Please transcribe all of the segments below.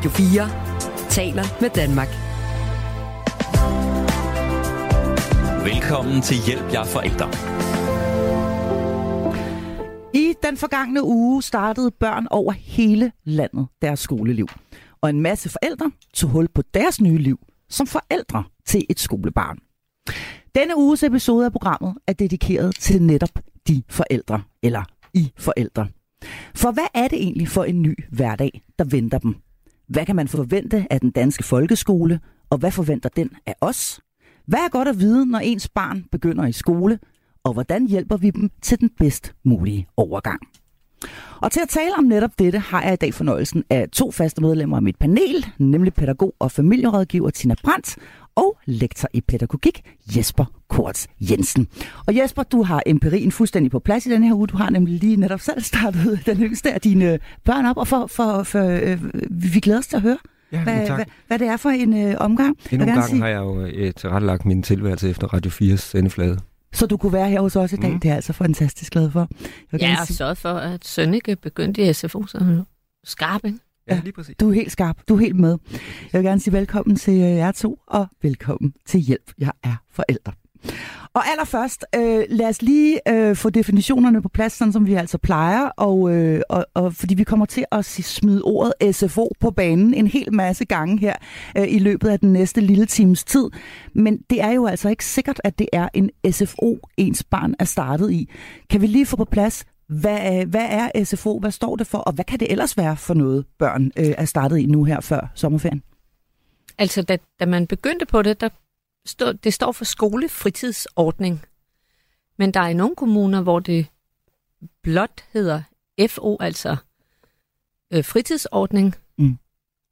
Radio 4 taler med Danmark. Velkommen til Hjælp jer forældre. I den forgangne uge startede børn over hele landet deres skoleliv. Og en masse forældre tog hul på deres nye liv som forældre til et skolebarn. Denne uges episode af programmet er dedikeret til netop de forældre, eller I forældre. For hvad er det egentlig for en ny hverdag, der venter dem? Hvad kan man forvente af den danske folkeskole, og hvad forventer den af os? Hvad er godt at vide, når ens barn begynder i skole, og hvordan hjælper vi dem til den bedst mulige overgang? Og til at tale om netop dette har jeg i dag fornøjelsen af to faste medlemmer af mit panel, nemlig pædagog og familierådgiver Tina Brandt og lektor i pædagogik Jesper Korts Jensen. Og Jesper, du har empirien fuldstændig på plads i den her uge. Du har nemlig lige netop selv startet den yngste af dine børn op, og for, for, for øh, vi glæder os til at høre, Ja, hvad, tak. hvad, hvad det er for en øh, omgang. Endnu en gang sige- har jeg jo øh, tilrettelagt min tilværelse efter Radio 4's sendeflade. Så du kunne være her hos os i dag. Mm. Det er jeg altså fantastisk glad for. Jeg Ja, og sige- sørget for, at Sønneke begyndte i SFO, så han skarp, ikke? Ja. lige præcis. Du er helt skarp. Du er helt med. Jeg vil gerne sige velkommen til øh, jer to, og velkommen til hjælp. Jeg er forældre. Og allerførst, øh, lad os lige øh, få definitionerne på plads, sådan som vi altså plejer, og, øh, og, og fordi vi kommer til at smide ordet SFO på banen en hel masse gange her øh, i løbet af den næste lille times tid. Men det er jo altså ikke sikkert, at det er en SFO, ens barn er startet i. Kan vi lige få på plads, hvad, hvad er SFO? Hvad står det for? Og hvad kan det ellers være for noget, børn øh, er startet i nu her før sommerferien? Altså, da, da man begyndte på det, der stod, det står for skolefritidsordning. Men der er i nogle kommuner, hvor det blot hedder FO, altså øh, fritidsordning. Mm.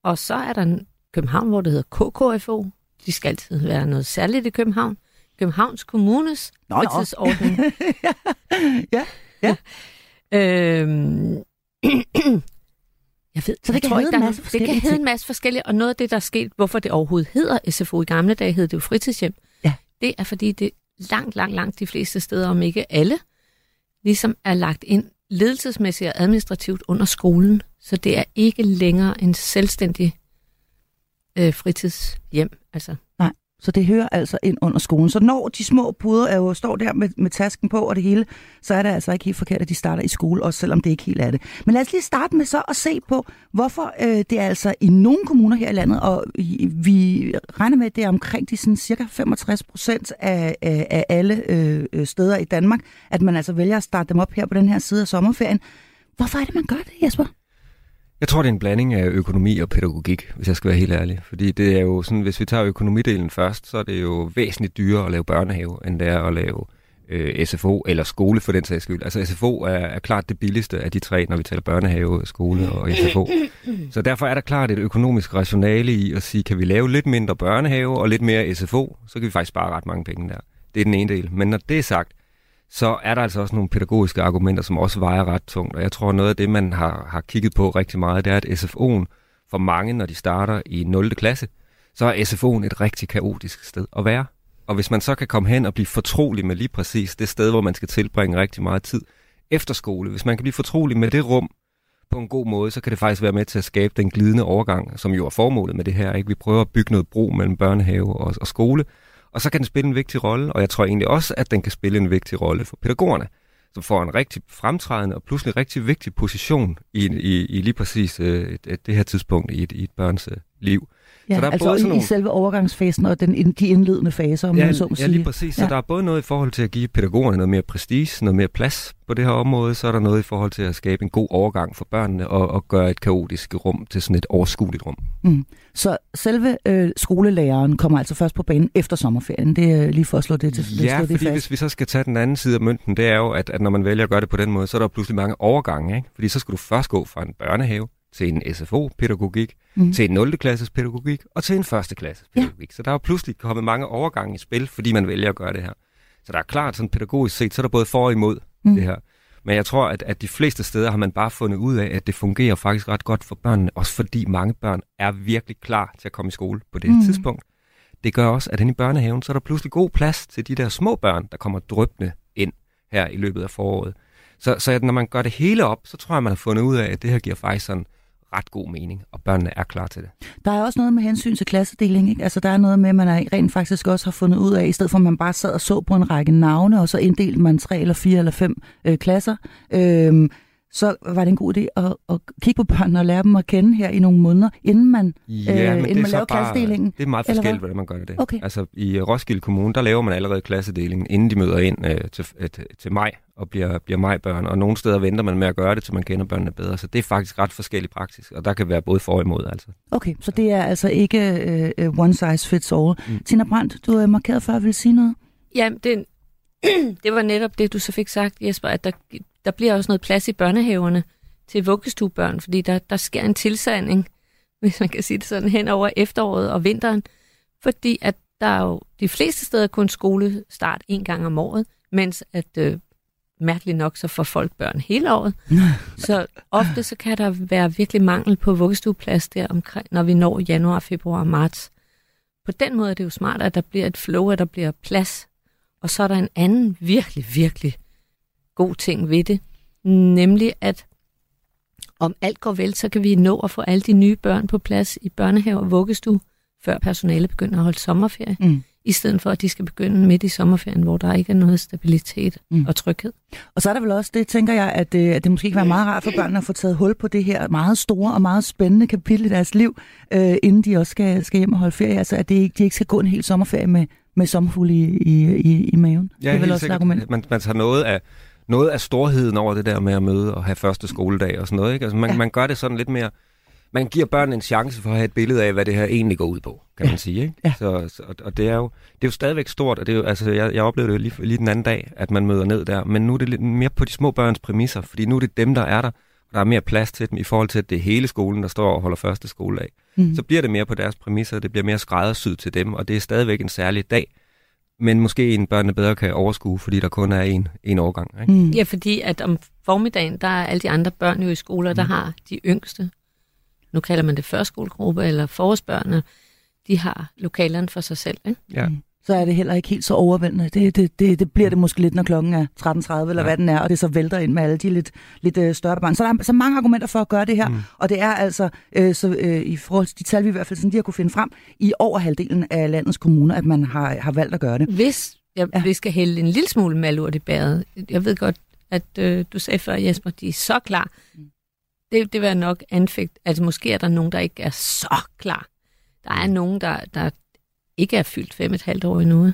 Og så er der en København, hvor det hedder KKFO. De skal altid være noget særligt i København. Københavns Kommunes Nå, fritidsordning. ja, ja. Øhm, jeg ved, Så det jeg kan tror hedde ikke, en er masse Det kan hedde en masse forskellige, og noget af det, der er sket, hvorfor det overhovedet hedder SFO i gamle dage, hed det jo fritidshjem. Ja. Det er fordi, det langt, langt, langt de fleste steder, om ikke alle, ligesom er lagt ind ledelsesmæssigt og administrativt under skolen. Så det er ikke længere en selvstændig øh, fritidshjem. Altså, så det hører altså ind under skolen. Så når de små puder er jo, står der med, med tasken på og det hele, så er det altså ikke helt forkert, at de starter i skole, også selvom det ikke helt er det. Men lad os lige starte med så at se på, hvorfor øh, det er altså i nogle kommuner her i landet, og i, vi regner med, at det er omkring de sådan cirka 65 procent af, af, af alle øh, øh, steder i Danmark, at man altså vælger at starte dem op her på den her side af sommerferien. Hvorfor er det, man gør det, Jesper? Jeg tror, det er en blanding af økonomi og pædagogik, hvis jeg skal være helt ærlig. Fordi det er jo sådan, hvis vi tager økonomidelen først, så er det jo væsentligt dyrere at lave børnehave, end det er at lave øh, SFO eller skole for den sags skyld. Altså SFO er, er klart det billigste af de tre, når vi taler børnehave, skole og SFO. Så derfor er der klart et økonomisk rationale i at sige, kan vi lave lidt mindre børnehave og lidt mere SFO, så kan vi faktisk spare ret mange penge der. Det er den ene del. Men når det er sagt, så er der altså også nogle pædagogiske argumenter, som også vejer ret tungt. Og jeg tror, noget af det, man har, har kigget på rigtig meget, det er, at SFO'en for mange, når de starter i 0. klasse, så er SFO'en et rigtig kaotisk sted at være. Og hvis man så kan komme hen og blive fortrolig med lige præcis det sted, hvor man skal tilbringe rigtig meget tid efter skole, hvis man kan blive fortrolig med det rum på en god måde, så kan det faktisk være med til at skabe den glidende overgang, som jo er formålet med det her. Ikke? Vi prøver at bygge noget bro mellem børnehave og, og skole, og så kan den spille en vigtig rolle, og jeg tror egentlig også, at den kan spille en vigtig rolle for pædagogerne, som får en rigtig fremtrædende og pludselig rigtig vigtig position i, i, i lige præcis øh, det her tidspunkt i et, i et børns øh, liv. Ja, Så der er altså både i, sådan i nogle- selve overgangsfasen og den, de indledende faser, om man så må ja, sige. lige præcis. Så Ja. der er både noget i forhold til at give pædagogerne noget mere prestige, noget mere plads på det her område, så er der noget i forhold til at skabe en god overgang for børnene og, og gøre et kaotisk rum til sådan et overskueligt rum. Mm. Så selve øh, skolelæreren kommer altså først på banen efter sommerferien. Det er lige for at slå det til slå Ja, det fordi fast. hvis vi så skal tage den anden side af mønten, det er jo, at, at når man vælger at gøre det på den måde, så er der pludselig mange overgange. Ikke? Fordi så skal du først gå fra en børnehave til en SFO-pædagogik, Mm. til en 0. klasses pædagogik og til en 1. klasses pædagogik. Ja. Så der er jo pludselig kommet mange overgange i spil, fordi man vælger at gøre det her. Så der er klart, sådan pædagogisk set, så er der både for og imod Mm. det her. Men jeg tror, at, at de fleste steder har man bare fundet ud af, at det fungerer faktisk ret godt for børnene, også fordi mange børn er virkelig klar til at komme i skole på det mm. tidspunkt. Det gør også, at hen i børnehaven, så er der pludselig god plads til de der små børn, der kommer drøbende ind her i løbet af foråret. Så, så at når man gør det hele op, så tror jeg, man har fundet ud af, at det her giver faktisk sådan ret god mening, og børnene er klar til det. Der er også noget med hensyn til klassedeling, ikke? Altså der er noget med, at man er rent faktisk også har fundet ud af, i stedet for at man bare sad og så på en række navne, og så inddelte man tre eller fire eller fem øh, klasser, øh, så var det en god idé at, at kigge på børnene og lære dem at kende her i nogle måneder, inden man, Ja, øh, men det inden er man laver bare, klassedelingen. det er meget eller forskelligt, hvad? hvordan man gør det. Okay. Altså i Roskilde Kommune, der laver man allerede klassedelingen, inden de møder ind øh, til, øh, til maj og bliver, bliver majbørn. Og nogle steder venter man med at gøre det, til man kender børnene bedre. Så det er faktisk ret forskelligt praktisk, og der kan være både for og imod. Altså. Okay, så det er altså ikke øh, øh, one size fits all. Mm. Tina Brandt, du er markeret før, vil sige noget? Ja, det, det var netop det, du så fik sagt, Jesper, at der, der bliver også noget plads i børnehaverne til vuggestuebørn, fordi der, der sker en tilsanding, hvis man kan sige det sådan, hen over efteråret og vinteren, fordi at der er jo de fleste steder kun skolestart en gang om året, mens at øh, mærkeligt nok, så får folk børn hele året. så ofte så kan der være virkelig mangel på vuggestueplads der omkring, når vi når januar, februar og marts. På den måde er det jo smart, at der bliver et flow, at der bliver plads. Og så er der en anden virkelig, virkelig god ting ved det, nemlig at om alt går vel, så kan vi nå at få alle de nye børn på plads i børnehave og vuggestue, før personalet begynder at holde sommerferie, Mm. i stedet for at de skal begynde midt i sommerferien, hvor der ikke er noget stabilitet Mm. og tryghed. Og så er der vel også det, tænker jeg, at, øh, at det måske kan være meget rart for børnene at få taget hul på det her meget store og meget spændende kapitel i deres liv, øh, inden de også skal, skal hjem og holde ferie. Altså, at det ikke, de ikke skal gå en hel sommerferie med, med sommerfugle i, i, i, i maven. det er vel helt også et argument. Man, man tager noget af, noget af storheden over det der med at møde og have første skoledag og sådan noget. Ikke? Altså, man, Ja. man gør det sådan lidt mere... Man giver børnene en chance for at have et billede af, hvad det her egentlig går ud på, kan Ja. man sige. Ikke? Ja. Så, så, og- og det er, jo, det er jo stadigvæk stort, og det er jo, altså, jeg, jeg oplevede det jo lige, lige den anden dag, at man møder ned der. Men nu er det lidt mere på de små børns præmisser, fordi nu er det dem, der er der. Og der er mere plads til dem i forhold til, at det er hele skolen, der står og holder første skoledag. Mm. Så bliver det mere på deres præmisser, det bliver mere skræddersyet til dem, og det er stadigvæk en særlig dag. Men måske en børnene bedre kan overskue, fordi der kun er en, en årgang. Ikke? Mm. Ja, fordi at om formiddagen, der er alle de andre børn jo i skoler, der har de yngste. Nu kalder man det førskolegruppe eller forårsbørnene. De har lokalerne for sig selv. Ikke? Ja. Så er det heller ikke helt så overvældende. Det, det, det, det bliver det måske lidt, når klokken er 13.30, eller Ja. hvad den er, og det så vælter ind med alle de lidt, lidt øh, større børn. Så der er så mange argumenter for at gøre det her, mm. Mm. og det er altså, øh, så, øh, i forhold til de tal, vi i hvert fald sådan, de har kunne finde frem, i over halvdelen af landets kommuner, at man har, har valgt at gøre det. Hvis jeg, Ja. ja. vi skal hælde en lille smule malurt i bæret. Jeg ved godt, at øh, du sagde før, Jesper, de er så klar. Det, det vil jeg nok anfægte. Altså måske er der nogen, der ikke er så klar. Der er nogen, der, der ikke er fyldt fem et halvt år endnu.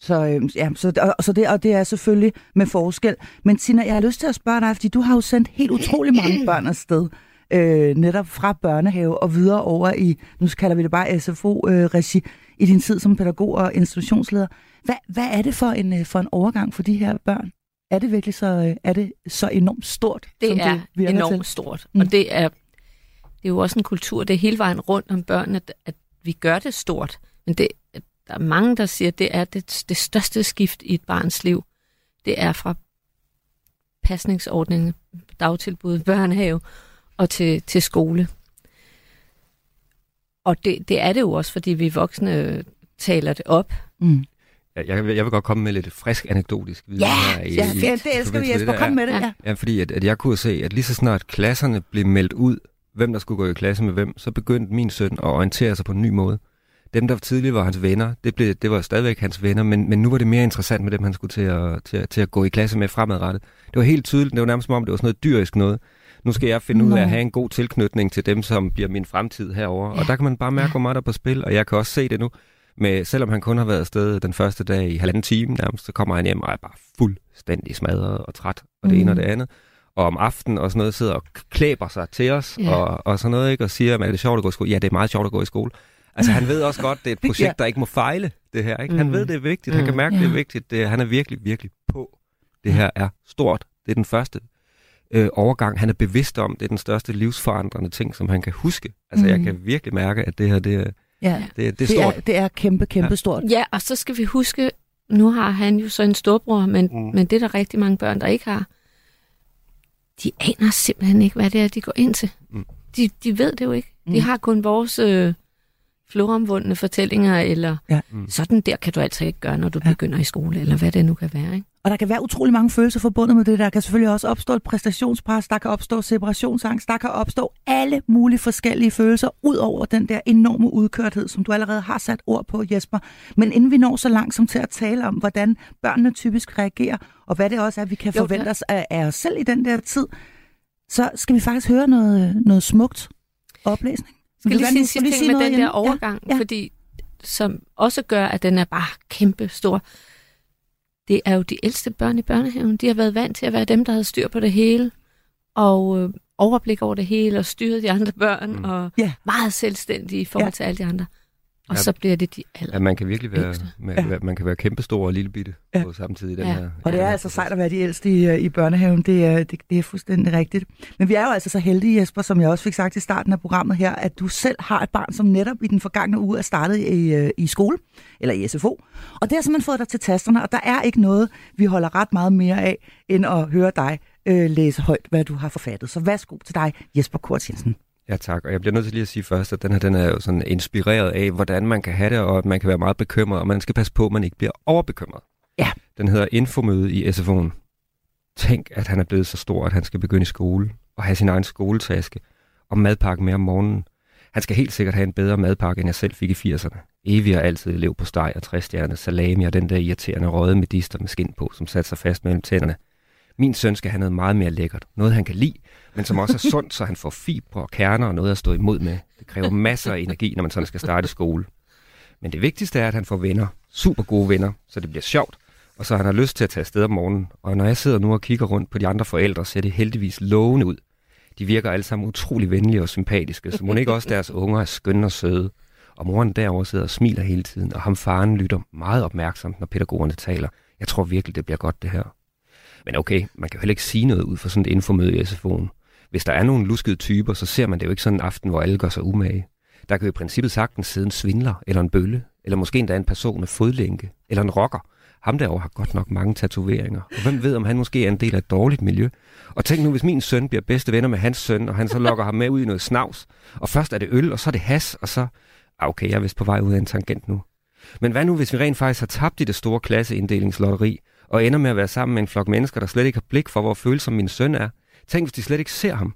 Så, øh, ja, så, og, så det, og det er selvfølgelig med forskel. Men Tina, jeg har lyst til at spørge dig, fordi du har jo sendt helt utrolig mange børn afsted, øh, netop fra børnehave og videre over i, nu kalder vi det bare SFO-regi, i din tid som pædagog og institutionsleder. Hvad, hvad er det for en, øh, for en overgang for de her børn? Er det virkelig så, øh, er det så enormt stort, Det som er det enormt til? stort. Mm. Mm. Og det er, det er jo også en kultur, det er hele vejen rundt om børnene, at, at vi gør det stort. Men det, der er mange, der siger, at det er det, det største skift i et barns liv. Det er fra pasningsordningen, dagtilbud, børnehave og til, til skole. Og det, det er det jo også, fordi vi voksne taler det op. Mm. Jeg, jeg, vil, jeg vil godt komme med lidt frisk anekdotisk viden Ja, her. i- ja, det, i det elsker vi, Jesper. det Kom der. med det. Ja. Ja, fordi at, at jeg kunne se, at lige så snart klasserne blev meldt ud, hvem der skulle gå i klasse med hvem, så begyndte min søn at orientere sig på en ny måde. Dem, der tidligere var hans venner, det, blev, det var stadigvæk hans venner, men, men nu var det mere interessant med dem, han skulle til at, til, til at gå i klasse med fremadrettet. Det var helt tydeligt, det var nærmest som om, det var sådan noget dyrisk noget. Nu skal jeg finde ud af at have en god tilknytning til dem, som bliver min fremtid herover. Ja. Og der kan man bare mærke, hvor meget der er på spil, og jeg kan også se det nu. Med, selvom han kun har været afsted den første dag i halvanden time nærmest, så kommer han hjem og er bare fuldstændig smadret og træt, og det Mm. ene og det andet og om aftenen og sådan noget sidder og klæber sig til os Ja. og, og sådan noget, ikke? Og siger, at er det sjovt at gå i skole? Ja, det er meget sjovt at gå i skole. Altså, han ved også godt, det er et projekt, Ja. der ikke må fejle, det her, ikke? Han Mm. ved, det er vigtigt. Han kan Mm. mærke, det Ja. er vigtigt. Det, han er virkelig, virkelig på. Det her er stort. Det er den første øh, overgang, han er bevidst om. Det er den største livsforandrende ting, som han kan huske. Altså, Mm. jeg kan virkelig mærke, at det her, det, er- Ja. det, det er Det stort. er, det er kæmpe, kæmpe Ja. stort. Ja, og så skal vi huske, nu har han jo så en storbror, men, Mm. mm. men det er der rigtig mange børn, der ikke har. De aner simpelthen ikke, hvad det er, de går ind til. Mm. De, de ved det jo ikke. De Mm. har kun vores øh, floromvundne fortællinger, eller Ja. Mm. sådan der kan du altså ikke gøre, når du Ja. ja. begynder i skole, eller hvad det nu kan være. Ikke? Og der kan være utrolig mange følelser forbundet med det. Der kan selvfølgelig også opstå et præstationspres, der kan opstå separationsangst, der kan opstå alle mulige forskellige følelser, ud over den der enorme udkørthed, som du allerede har sat ord på, Jesper. Men inden vi når så langt som til at tale om, hvordan børnene typisk reagerer, og hvad det også er, vi kan Jo, forvente ja. os af, af os selv i den der tid, så skal vi faktisk høre noget, noget smukt oplæsning. Skal Vil lige sige gerne- sidste ting sige med den der Jenny? overgang, Ja, ja. fordi som også gør, at den er bare kæmpe stor. Det er jo de ældste børn i børnehaven. De har været vant til at være dem, der havde styr på det hele, og øh, overblik over det hele, og styre de andre børn, Mm. mm. og Ja. meget selvstændige i forhold Ja. til alle de andre. Og Ja. så bliver det de aller... Ja, man kan virkelig være, man, Ja. man kan være kæmpestor og lille bitte Ja. på samtidig i den Ja. her. Og det er altså sejt at være de ældste i, øh, i børnehaven. Det er, det, det er fuldstændig rigtigt. Men vi er jo altså så heldige, Jesper, som jeg også fik sagt i starten af programmet her, at du selv har et barn, som netop i den forgangne uge er startet i, øh, i skole, eller i SFO. Og det har simpelthen fået dig til tasterne, og der er ikke noget, vi holder ret meget mere af, end at høre dig øh, læse højt, hvad du har forfattet. Så værsgo til dig, Jesper Kurt Jensen. Ja, tak. Og jeg bliver nødt til lige at sige først, at den her den er jo sådan inspireret af, hvordan man kan have det, og at man kan være meget bekymret, og man skal passe på, at man ikke bliver overbekymret. Ja. Den hedder Infomøde i SFO'en. Tænk, at han er blevet så stor, at han skal begynde i skole, og have sin egen skoletaske, og madpakke med om morgenen. Han skal helt sikkert have en bedre madpakke, end jeg selv fik i 80'erne. Evig og altid lev på steg og træstjerne, salami og den der irriterende røde medister med skin på, som satte sig fast mellem tænderne. Min søn skal have noget meget mere lækkert. Noget, han kan lide, men som også er sundt, så han får fibre og kerner og noget at stå imod med. Det kræver masser af energi, når man sådan skal starte i skole. Men det vigtigste er, at han får venner. Super gode venner, så det bliver sjovt. Og så han har lyst til at tage afsted om morgenen. Og når jeg sidder nu og kigger rundt på de andre forældre, ser det heldigvis lovende ud. De virker alle sammen utrolig venlige og sympatiske, så må ikke også deres unger er skønne og søde. Og moren derovre sidder og smiler hele tiden, og ham faren lytter meget opmærksomt, når pædagogerne taler. Jeg tror virkelig, det bliver godt det her. Men okay, man kan jo heller ikke sige noget ud fra sådan et infomøde i SFO'en. Hvis der er nogle luskede typer, så ser man det jo ikke sådan en aften, hvor alle gør sig umage. Der kan jo i princippet sagtens sidde en svindler, eller en bølle, eller måske endda en person med fodlænke, eller en rocker. Ham derovre har godt nok mange tatoveringer. Og hvem ved, om han måske er en del af et dårligt miljø. Og tænk nu, hvis min søn bliver bedste venner med hans søn, og han så lokker ham med ud i noget snavs. Og først er det øl, og så er det has, og så... Ah, okay, jeg er vist på vej ud af en tangent nu. Men hvad nu, hvis vi rent faktisk har tabt i det store klasseinddelingslotteri, og ender med at være sammen med en flok mennesker, der slet ikke har blik for, hvor følsom min søn er? Tænk, hvis de slet ikke ser ham.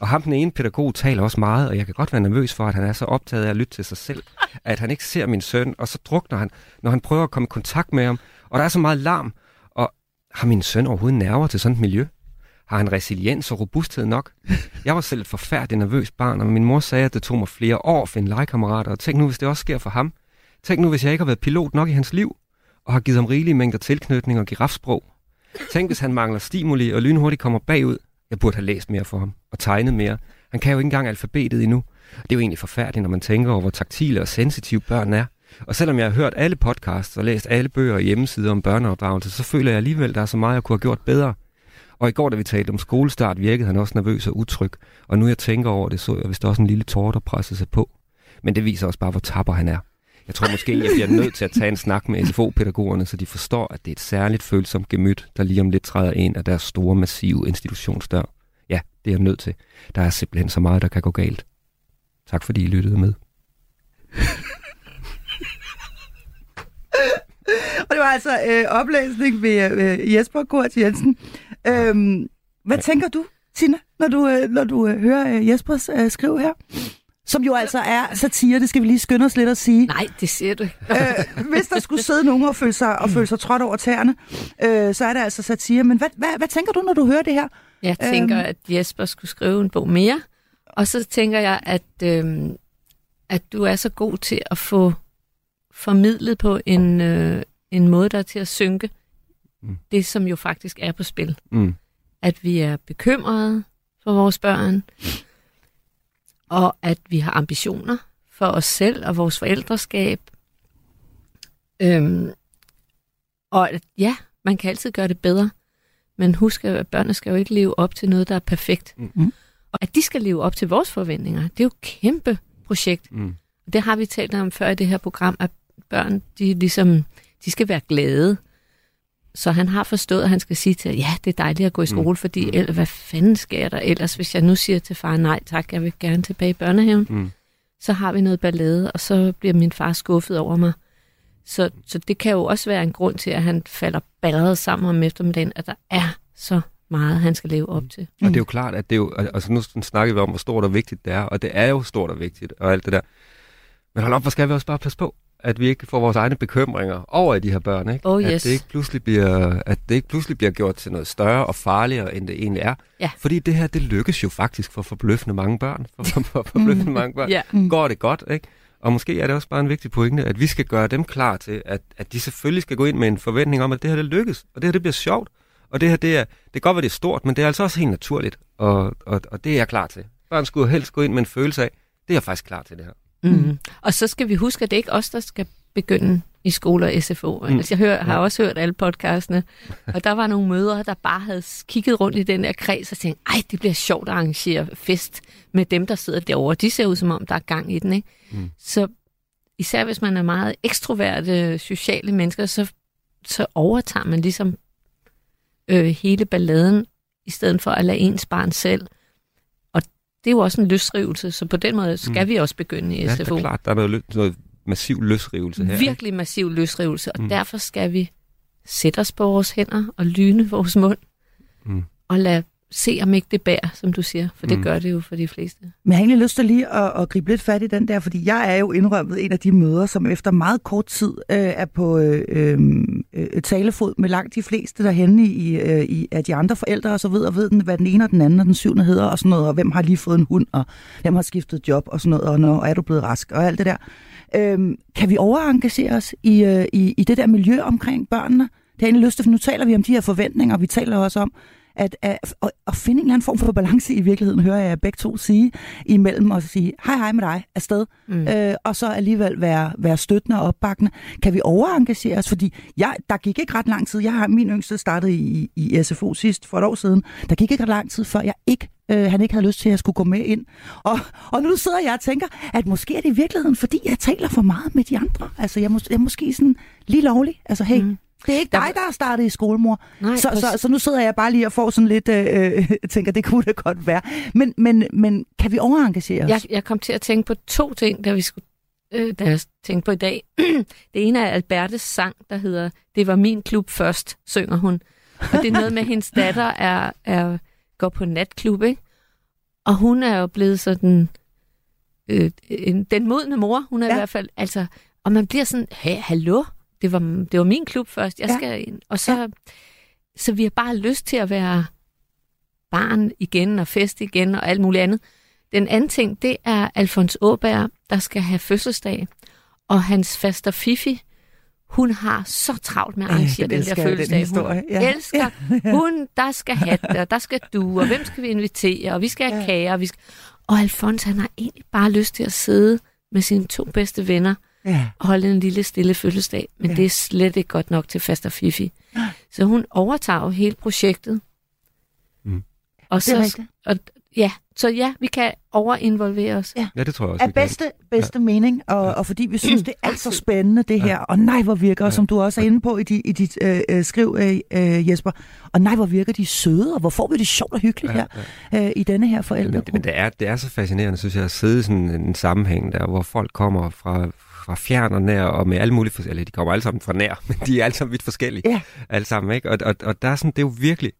Og ham, den ene pædagog, taler også meget, og jeg kan godt være nervøs for, at han er så optaget af at lytte til sig selv, at han ikke ser min søn, og så drukner han, når han prøver at komme i kontakt med ham. Og der er så meget larm, og har min søn overhovedet nerver til sådan et miljø? Har han resiliens og robusthed nok? Jeg var selv et forfærdeligt nervøs barn, og min mor sagde, at det tog mig flere år at finde legekammerater, og tænk nu, hvis det også sker for ham. Tænk nu, hvis jeg ikke har været pilot nok i hans liv, og har givet ham rigelige mængder tilknytning og girafsprog. Tænk, hvis han mangler stimuli og lynhurtigt kommer bagud. Jeg burde have læst mere for ham og tegnet mere. Han kan jo ikke engang alfabetet endnu. Det er jo egentlig forfærdeligt, når man tænker over, hvor taktile og sensitive børn er. Og selvom jeg har hørt alle podcasts og læst alle bøger og hjemmesider om børneopdragelse, så føler jeg alligevel, at der er så meget, jeg kunne have gjort bedre. Og i går, da vi talte om skolestart, virkede han også nervøs og utryg. Og nu jeg tænker over det, så jeg vist også en lille tårer, der pressede sig på. Men det viser også bare, hvor tapper han er. Jeg tror måske, jeg bliver nødt til at tage en snak med SFO-pædagogerne, så de forstår, at det er et særligt følsomt gemyt, der lige om lidt træder ind af deres store, massive institutionsdør. Ja, det er jeg nødt til. Der er simpelthen så meget, der kan gå galt. Tak fordi I lyttede med. Og det var altså øh, oplæsning ved øh, Jesper Kurt Jensen. Øhm, hvad tænker du, Tina, når du, øh, når du øh, hører øh, Jespers øh, skrive her? Som jo altså er satire, det skal vi lige skynde os lidt at sige. Nej, det siger du øh, hvis der skulle sidde nogen og føle sig, og føle sig trådt over tæerne, øh, så er det altså satire. Men hvad, hvad, hvad tænker du, når du hører det her? Jeg tænker, Øhm. at Jesper skulle skrive en bog mere. Og så tænker jeg, at, øhm, at du er så god til at få formidlet på en, øh, en måde, der er til at synke Mm. det, som jo faktisk er på spil. Mm. At vi er bekymrede for vores børn, og at vi har ambitioner for os selv og vores forældreskab. Øhm, og at, ja, man kan altid gøre det bedre, men husk, at børnene skal jo ikke leve op til noget, der er perfekt. Mm. Og at de skal leve op til vores forventninger, det er jo et kæmpe projekt. Mm. Det har vi talt om før i det her program, at børn, de ligesom, de skal være glade. Så han har forstået, at han skal sige til, ja, det er dejligt at gå i skole, mm. fordi eller, hvad fanden sker der ellers, hvis jeg nu siger til far, nej tak, jeg vil gerne tilbage i børnehaven. Mm. så har vi noget ballade, og så bliver min far skuffet over mig. Så, så det kan jo også være en grund til, at han falder balleret sammen om eftermiddagen, at der er så meget, han skal leve op til. Og det er jo klart, at det er jo, altså nu snakker vi om, hvor stort og vigtigt det er, og det er jo stort og vigtigt, og alt det der. Men hold op, hvor skal vi også bare passe på, at vi ikke får vores egne bekymringer over i de her børn, ikke? Oh, at, yes. det ikke pludselig bliver, at det ikke pludselig bliver gjort til noget større og farligere, end det egentlig er. Ja. Fordi det her, det lykkes jo faktisk for forbløffende mange børn. For, for, for forbløffende mange børn. Ja. Går det godt, ikke? Og måske er det også bare en vigtig pointe, at vi skal gøre dem klar til, at, at de selvfølgelig skal gå ind med en forventning om, at det her det lykkes, og det her det bliver sjovt. Og det her, det er, det kan godt være, det er stort, men det er altså også helt naturligt, og, og, og det er jeg klar til. Børn skulle helst gå ind med en følelse af, det er jeg faktisk klar til det her. Mm. Og så skal vi huske, at det ikke er os, der skal begynde i skole og SFO. Mm. Altså, jeg hører, har også hørt alle podcastene, og der var nogle mødre, der bare havde kigget rundt i den der kreds og tænkt, ej, det bliver sjovt at arrangere fest med dem, der sidder derovre. De ser ud som om, der er gang i den, ikke? Mm. Så især hvis man er meget ekstroverte sociale mennesker, så, så overtager man ligesom øh, hele balladen, i stedet for at lade ens barn selv. Det er jo også en løsrivelse, så på den måde skal mm. vi også begynde i Ja, SFO. det er klart, der er noget, noget massiv løsrivelse her. ikke? Virkelig massiv løsrivelse, og mm. derfor skal vi sætte os på vores hænder og lyne vores mund, Mm. og lade se, om ikke det bærer, som du siger, for det Mm. gør det jo for de fleste. Men jeg har egentlig lyst til lige at, at gribe lidt fat i den der, fordi jeg er jo indrømmet en af de møder, som efter meget kort tid øh, er på øh, øh, talefod med langt de fleste derhenne i, øh, i af de andre forældre og så videre, og ved den, hvad den ene og den anden og den syvende hedder og sådan noget, og hvem har lige fået en hund, og hvem har skiftet job og sådan noget, og når er du blevet rask og alt det der. Øh, kan vi overengagere os i, øh, i, i det der miljø omkring børnene? Det har jeg egentlig lyst til, for nu taler vi om de her forventninger, og vi taler også om, at, at, at, at finde en eller anden form for balance i virkeligheden, hører jeg begge to sige, imellem at sige, hej hej med dig, afsted, mm. øh, og så alligevel være, være støttende og opbakkende. Kan vi overengagere os? Fordi jeg, der gik ikke ret lang tid, jeg har min yngste startet i, i SFO sidst for et år siden, der gik ikke ret lang tid, før jeg ikke øh, han ikke havde lyst til, at jeg skulle gå med ind. Og, og nu sidder jeg og tænker, at måske er det i virkeligheden, fordi jeg taler for meget med de andre. Altså, jeg, mås- jeg er måske sådan lige lovlig. Altså, hey, mm. Det er ikke dig, der har startet i skolemor. Nej, så, så, så nu sidder jeg bare lige og får sådan lidt, øh, øh, tænker, det kunne det godt være. Men, men, men kan vi overengagere os? Jeg, jeg kom til at tænke på to ting, da vi skulle øh, da jeg tænkte på i dag. det ene er Albertes sang, der hedder Det var min klub først, synger hun. Og det er noget med, at hendes datter er, er, går på natklub, ikke? Og hun er jo blevet sådan øh, en, den modne mor. Hun er. Ja. i hvert fald, altså, og man bliver sådan, hey, hallo, det var, det var min klub først, jeg Ja. skal ind. Og så, ja. så vi har bare lyst til at være barn igen og fest igen og alt muligt andet. Den anden ting, det er Alfons Åberg, der skal have fødselsdag. Og hans faster Fifi, hun har så travlt med at arrangere den den, der den fødselsdag. historie. Hun Ja. elsker, hun, der skal have det, og der skal du, og hvem skal vi invitere, og vi skal have Ja. kager. Og, vi skal... og Alfons, han har egentlig bare lyst til at sidde med sine to bedste venner Ja. og holde en lille stille fødselsdag, men Ja. ja. det er slet ikke godt nok til faster Fifi. Så hun overtager jo hele projektet. Mm. Og Det er så, rigtigt. og, ja, så ja, vi kan overinvolvere os. Ja. Ja, det tror jeg også. Af bedste, bedste ja. mening, og, og fordi vi synes, det er alt så spændende, det her. Og nej, hvor virker, ja. som du også er inde på i, di, i dit øh, øh, skriv, øh, øh, Jesper, og nej, hvor virker de søde, og hvor får vi det sjovt og hyggeligt Ja, her øh, i denne her Men, forældregruppe. men det, er, det er så fascinerende, synes jeg, at sidde i sådan en sammenhæng der, hvor folk kommer fra, fra fjern og nær, og med alle mulige forskellige, eller de kommer alle sammen fra nær, men de er alle sammen vidt forskellige. Ja. Alle sammen, ikke? Og, og, og der er sådan, det er jo virkelig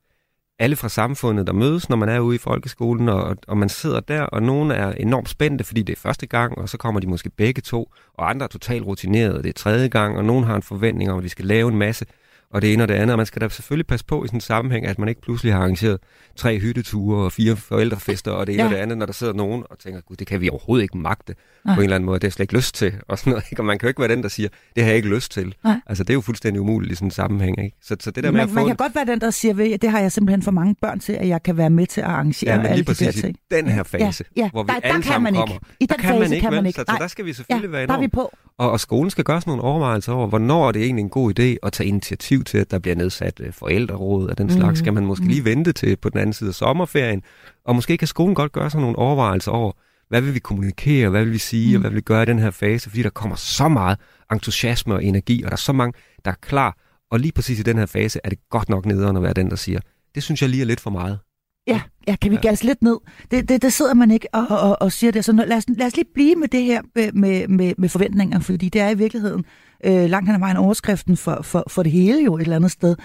alle fra samfundet, der mødes, når man er ude i folkeskolen, og, og man sidder der, og nogen er enormt spændte, fordi det er første gang, og så kommer de måske begge to, og andre er totalt rutinerede, det er tredje gang, og nogen har en forventning om, at vi skal lave en masse, og det ene og det andet, og man skal da selvfølgelig passe på i sådan en sammenhæng, at man ikke pludselig har arrangeret tre hytteture og fire forældrefester, og det ene Ja. og det andet, når der sidder nogen og tænker, gud, det kan vi overhovedet ikke magte Nej. på en eller anden måde, det har jeg slet ikke lyst til, og sådan noget, ikke? og man kan jo ikke være den, der siger, det har jeg ikke lyst til. Nej. Altså, det er jo fuldstændig umuligt i sådan en sammenhæng, ikke? Så, så det der med man, at få... man kan en- godt være den, der siger, det har jeg simpelthen for mange børn til, at jeg kan være med til at arrangere Ja, men alle lige de der ting. den her fase, Ja, ja. hvor vi Der- der alle kan sammen man ikke. kommer. I der den kan fase man ikke, kan man ikke. Så, så Nej. der skal vi selvfølgelig være der er vi enormt. på. Og, og skolen skal gøre sådan nogle overvejelser over, hvornår er det egentlig en god idé at tage initiativ til, at der bliver nedsat øh, forældreråd og den slags. Mhm. Skal man måske lige vente til på den anden side af sommerferien? Og måske kan skolen godt gøre sådan nogle overvejelser over, hvad vil vi kommunikere, hvad vil vi sige, og hvad vil vi gøre i den her fase? Fordi der kommer så meget entusiasme og energi, og der er så mange, der er klar. Og lige præcis i den her fase er det godt nok nederen at være den, der siger, det synes jeg lige er lidt for meget. Ja, ja kan vi ja. gasse lidt ned? Det, det, det sidder man ikke og, og, og siger det. Så lad, os, lad os lige blive med det her med, med, med forventninger, fordi det er i virkeligheden øh, langt hen ad vejen overskriften for, for, for det hele jo et eller andet sted.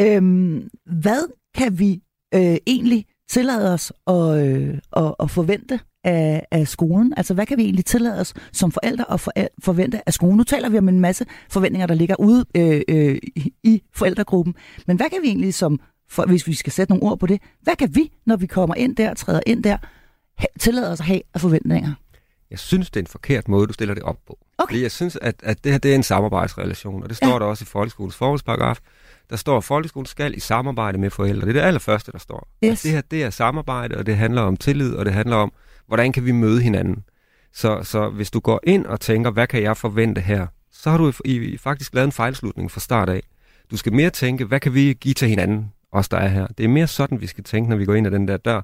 Øhm, hvad kan vi øh, egentlig tillade os at, øh, at, at forvente af, af skolen? Altså, hvad kan vi egentlig tillade os som forældre at for, forvente af skolen? Nu taler vi om en masse forventninger, der ligger ude øh, øh, i forældregruppen. Men hvad kan vi egentlig som, for, hvis vi skal sætte nogle ord på det, hvad kan vi, når vi kommer ind der, træder ind der, ha, tillade os at have af forventninger? Jeg synes, det er en forkert måde, du stiller det op på. Okay. Fordi jeg synes, at, at det her det er en samarbejdsrelation, og det står ja. der også i folkeskolens forholdsparagraf. Der står, at folkeskolen skal i samarbejde med forældre. Det er det allerførste, der står. Yes. At det her det er samarbejde, og det handler om tillid, og det handler om, hvordan kan vi møde hinanden. Så, så hvis du går ind og tænker, hvad kan jeg forvente her, så har du i, i faktisk lavet en fejlslutning fra start af. Du skal mere tænke, hvad kan vi give til hinanden, os der er her. Det er mere sådan, vi skal tænke, når vi går ind ad den der dør.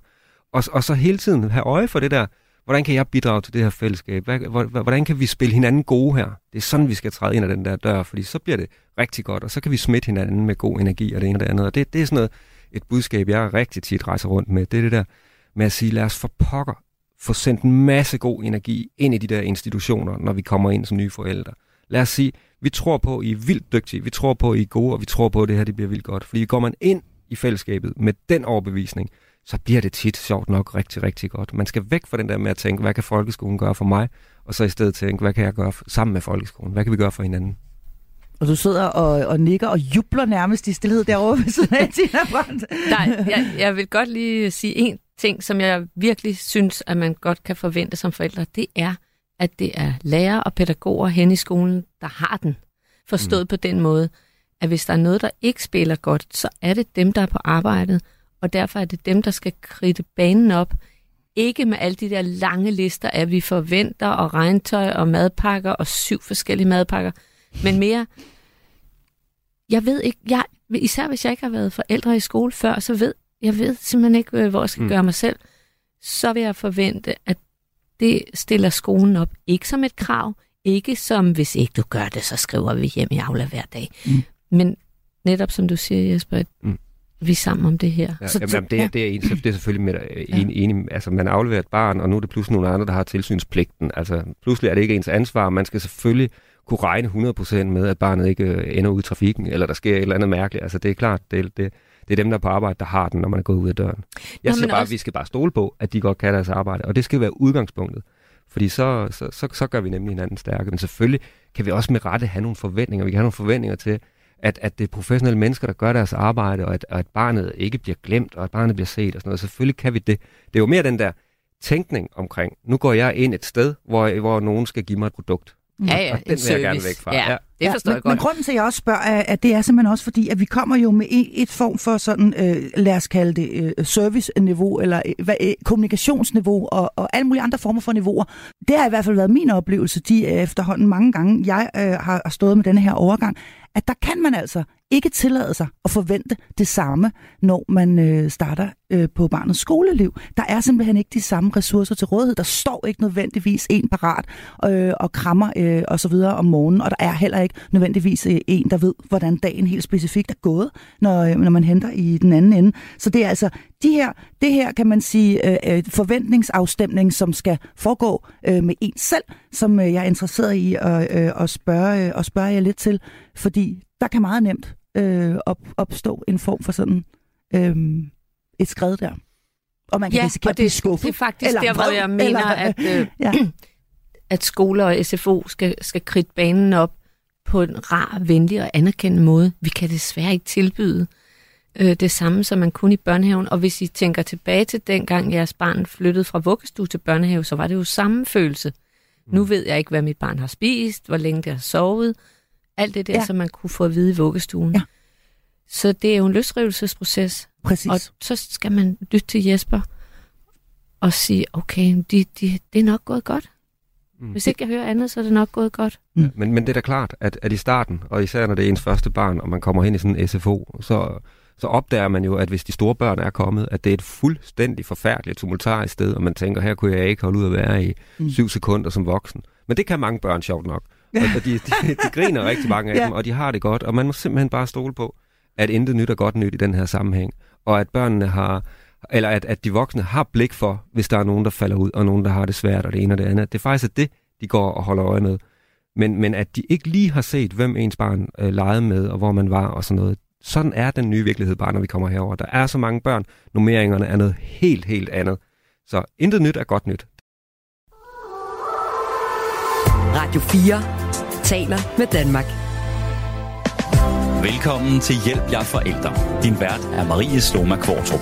Og, og så hele tiden have øje for det der, hvordan kan jeg bidrage til det her fællesskab? Hvordan kan vi spille hinanden gode her? Det er sådan, vi skal træde ind ad den der dør, fordi så bliver det rigtig godt, og så kan vi smitte hinanden med god energi og det ene og det andet. Og det, det er sådan noget, et budskab, jeg rigtig tit rejser rundt med. Det er det der med at sige, lad os for pokker få sendt en masse god energi ind i de der institutioner, når vi kommer ind som nye forældre. Lad os sige, vi tror på, at I er vildt dygtige, vi tror på, at I er gode, og vi tror på, at det her det bliver vildt godt. Fordi går man ind i fællesskabet med den overbevisning, så bliver det tit sjovt nok rigtig, rigtig godt. Man skal væk fra den der med at tænke, hvad kan folkeskolen gøre for mig? Og så i stedet tænke, hvad kan jeg gøre sammen med folkeskolen? Hvad kan vi gøre for hinanden? Og du sidder og, og nikker og jubler nærmest i stillhed derovre ved siden af Tina Brandt. Nej, jeg, jeg vil godt lige sige en ting, som jeg virkelig synes, at man godt kan forvente som forældre. Det er, at det er lærere og pædagoger hen i skolen, der har den. Forstået mm. på den måde, at hvis der er noget, der ikke spiller godt, så er det dem, der er på arbejdet, og derfor er det dem, der skal kridte banen op. Ikke med alle de der lange lister af, vi forventer, og regntøj, og madpakker, og syv forskellige madpakker, men mere, jeg ved ikke, jeg, især hvis jeg ikke har været forældre i skole før, så ved jeg ved simpelthen ikke, øh, hvor jeg skal mm. gøre mig selv, så vil jeg forvente, at det stiller skolen op. Ikke som et krav, ikke som, hvis ikke du gør det, så skriver vi hjem i Aula hver dag. Mm. Men netop som du siger, Jesper, mm vi er sammen om det her. Ja, så, jamen, det, ja. det, er, en, det er selvfølgelig med, en, ja. enig, altså man afleverer et barn, og nu er det pludselig nogle andre, der har tilsynspligten. Altså pludselig er det ikke ens ansvar, man skal selvfølgelig kunne regne 100% med, at barnet ikke øh, ender ud i trafikken, eller der sker et eller andet mærkeligt. Altså det er klart, det, det, det er dem, der er på arbejde, der har den, når man er gået ud af døren. Jeg Nå, siger bare, også... at vi skal bare stole på, at de godt kan deres arbejde, og det skal være udgangspunktet. Fordi så, så, så, så gør vi nemlig hinanden stærke. Men selvfølgelig kan vi også med rette have nogle forventninger. Vi kan have nogle forventninger til, at, at det er professionelle mennesker, der gør deres arbejde, og at, og at barnet ikke bliver glemt, og at barnet bliver set og sådan noget. Selvfølgelig kan vi det. Det er jo mere den der tænkning omkring, nu går jeg ind et sted, hvor, hvor nogen skal give mig et produkt. Ja, ja, og den vil service. jeg gerne væk fra. Ja, det forstår ja, jeg godt. Men grunden til, at jeg også spørger, er, at det er simpelthen også fordi, at vi kommer jo med et, form for sådan, øh, lad os kalde det øh, serviceniveau, eller øh, hvad, øh, kommunikationsniveau, og, og alle mulige andre former for niveauer. Det har i hvert fald været min oplevelse, de efterhånden mange gange, jeg øh, har stået med denne her overgang, at der kan man altså ikke tillade sig at forvente det samme, når man øh, starter øh, på barnets skoleliv. Der er simpelthen ikke de samme ressourcer til rådighed. Der står ikke nødvendigvis en parat øh, og krammer øh, og så videre om morgenen, og der er heller ikke nødvendigvis øh, en, der ved, hvordan dagen helt specifikt er gået, når, øh, når man henter i den anden ende. Så det er altså de her, det her, kan man sige, øh, øh forventningsafstemning, som skal foregå øh, med en selv, som øh, jeg er interesseret i at, øh, at, spørge, øh, at spørge jer lidt til, fordi der kan meget nemt øh, op, opstå en form for sådan øh, et skred der. Og man kan ja, risikere og det, at skuffet. det er faktisk eller der, hvor jeg mener, eller, at, øh, ja. at skoler og SFO skal, skal kridte banen op på en rar, venlig og anerkendende måde. Vi kan desværre ikke tilbyde øh, det samme, som man kunne i børnehaven. Og hvis I tænker tilbage til dengang jeres barn flyttede fra vuggestue til børnehave, så var det jo samme følelse. Mm. Nu ved jeg ikke, hvad mit barn har spist, hvor længe det har sovet, alt det der, ja. som man kunne få at vide i vuggestuen. Ja. Så det er jo en løsrivelsesproces. Præcis. Og så skal man lytte til Jesper og sige, okay, de, de, det er nok gået godt. Mm. Hvis ikke jeg hører andet, så er det nok gået godt. Mm. Men, men det er da klart, at, at i starten, og især når det er ens første barn, og man kommer hen i sådan en SFO, så, så opdager man jo, at hvis de store børn er kommet, at det er et fuldstændig forfærdeligt tumultarisk sted, og man tænker, her kunne jeg ikke holde ud at være i mm. syv sekunder som voksen. Men det kan mange børn sjovt nok. Og de, de, de griner rigtig mange af ja. dem, og de har det godt, og man må simpelthen bare stole på, at intet nyt er godt nyt i den her sammenhæng, og at børnene har, eller at, at de voksne har blik for, hvis der er nogen, der falder ud, og nogen, der har det svært, og det ene og det andet. Det er faktisk det, de går og holder øje med. Men, men at de ikke lige har set, hvem ens barn øh, legede med, og hvor man var, og sådan noget. Sådan er den nye virkelighed bare, når vi kommer herover. Der er så mange børn. Nummeringerne er noget helt, helt andet. Så intet nyt er godt nyt. Radio 4 taler med Danmark. Velkommen til Hjælp jer forældre. Din vært er Marie Sloma Kvartrup.